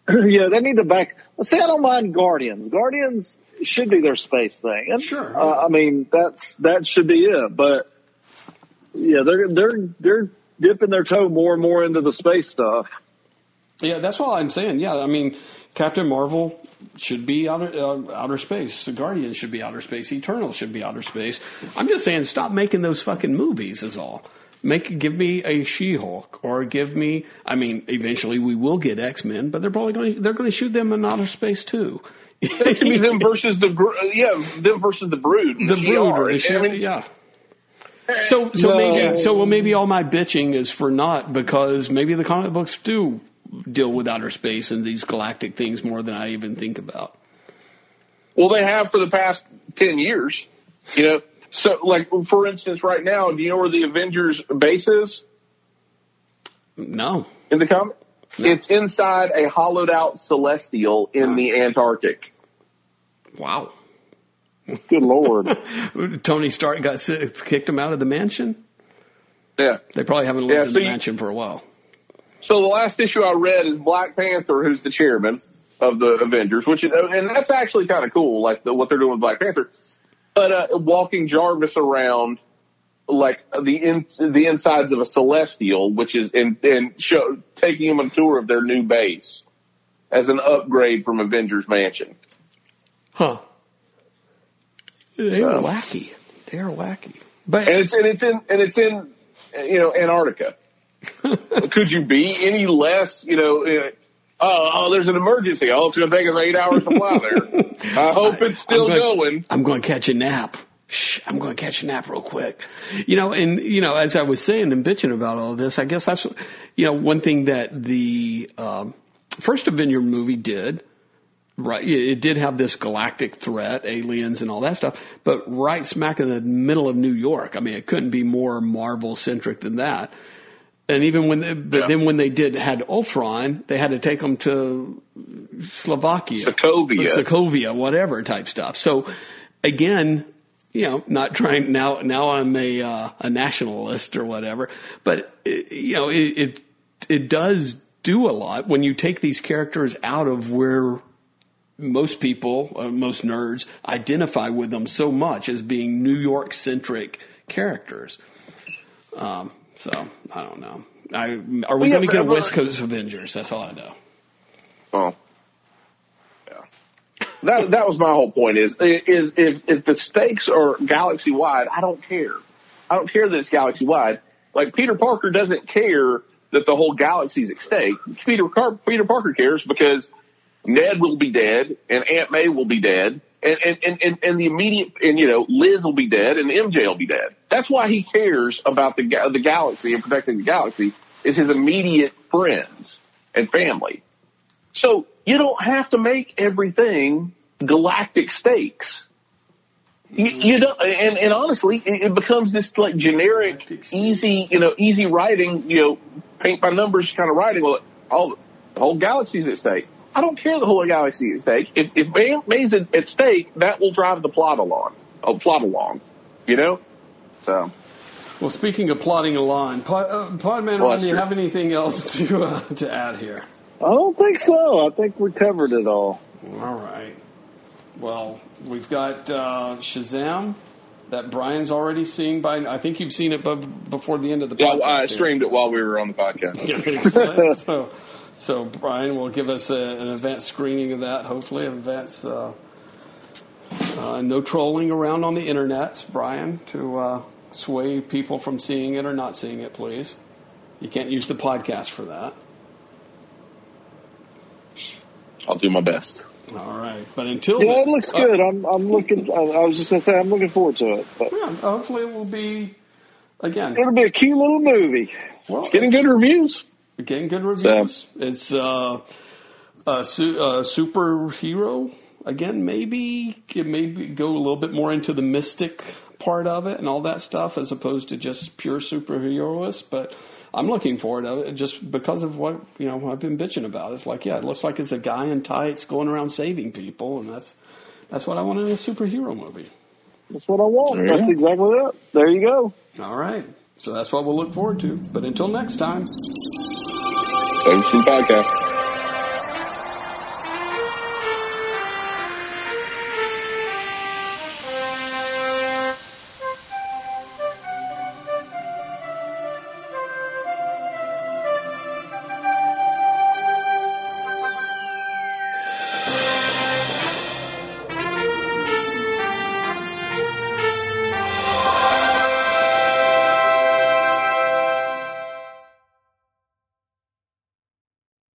yeah, they need to back. See, I don't mind Guardians. Guardians should be their space thing. And, sure. Uh, I mean, that's that should be it. But yeah, they're they're they're dipping their toe more and more into the space stuff. Yeah, that's what I'm saying. Yeah, I mean, Captain Marvel should be outer uh, outer space. The Guardians should be outer space. Eternal should be outer space. I'm just saying, stop making those fucking movies. Is all. Make give me a She-Hulk or give me. I mean, eventually we will get X-Men, but they're probably going to they're going to shoot them in outer space too. it should be them versus the yeah them versus the Brood. The, the Brood, or the I mean, yeah. So so no. maybe so well maybe all my bitching is for naught because maybe the comic books do deal with outer space and these galactic things more than I even think about. Well, they have for the past ten years. You know, so, like, for instance, right now, do you know where the Avengers base is? No. In the comic? No. It's inside a hollowed out celestial in the Antarctic. Wow. Good lord. Tony Stark got kicked him out of the mansion? Yeah. They probably haven't lived yeah, so in the you, mansion for a while. So the last issue I read is Black Panther, who's the chairman of the Avengers, which, and that's actually kind of cool, like the, what they're doing with Black Panther. But uh, walking Jarvis around like the in, the insides of a celestial, which is and and show taking him on a tour of their new base as an upgrade from Avengers Mansion. Huh. They are wacky. They are wacky. But and it's and it's in and it's in you know Antarctica. Could you be any less you know? Uh, oh, oh, there's an emergency. Oh, it's going to take us eight hours to fly there. I hope it's still I'm going, going. I'm going to catch a nap. Shh, I'm going to catch a nap real quick. You know, and, you know, as I was saying and bitching about all this, I guess that's, you know, one thing that the, um, first Avenger movie did, right, it did have this galactic threat, aliens and all that stuff, but right smack in the middle of New York. I mean, it couldn't be more Marvel centric than that. And even when, they, but yeah. then when they did had Ultron, they had to take them to Slovakia, Sokovia, Sokovia, whatever type stuff. So again, you know, not trying now. Now I'm a uh, a nationalist or whatever, but it, you know, it, it it does do a lot when you take these characters out of where most people, uh, most nerds, identify with them so much as being New York centric characters. Um, so I don't know. I are we well, going to get a West Coast Avengers? That's all I know. Oh, yeah. That that was my whole point. Is is if if the stakes are galaxy wide, I don't care. I don't care that it's galaxy wide. Like Peter Parker doesn't care that the whole galaxy's at stake. Peter Peter Parker cares because Ned will be dead and Aunt May will be dead and, and, and, and the immediate, and you know, Liz will be dead and MJ will be dead. That's why he cares about the, the galaxy and protecting the galaxy is his immediate friends and family. So you don't have to make everything galactic stakes. You, mm-hmm. you don't, and, and honestly, it becomes this like generic, easy, you know, easy writing, you know, paint by numbers kind of writing. Well, all the whole galaxy's at stake. I don't care the whole galaxy at stake. If, if May's at, at stake, that will drive the plot along. Oh, plot along. You know? So. Well, speaking of plotting along, Pod, uh, Podman, well, do you have anything else to uh, to add here? I don't think so. I think we covered it all. All right. Well, we've got uh, Shazam that Brian's already seeing by. I think you've seen it before the end of the. Yeah, I streamed it while we were on the podcast. so, so Brian will give us a, an advanced screening of that, hopefully, an advanced. Uh, uh, no trolling around on the internet, Brian, to uh, sway people from seeing it or not seeing it, please. You can't use the podcast for that. I'll do my best. All right, but until yeah, it looks good. I'm I'm looking. I was just gonna say I'm looking forward to it. But. Yeah, hopefully it will be again. It'll be a cute little movie. Well, it's getting good reviews. Getting good reviews. So. It's uh, a, su- a superhero again, maybe it maybe go a little bit more into the mystic part of it and all that stuff, as opposed to just pure superheroist. But I'm looking forward to it just because of what you know I've been bitching about. It's like, yeah, it looks like it's a guy in tights going around saving people, and that's that's what I want in a superhero movie. That's what I want. There That's go. exactly it. There you go. All right, so that's what we'll look forward to. But until next time. Save podcast.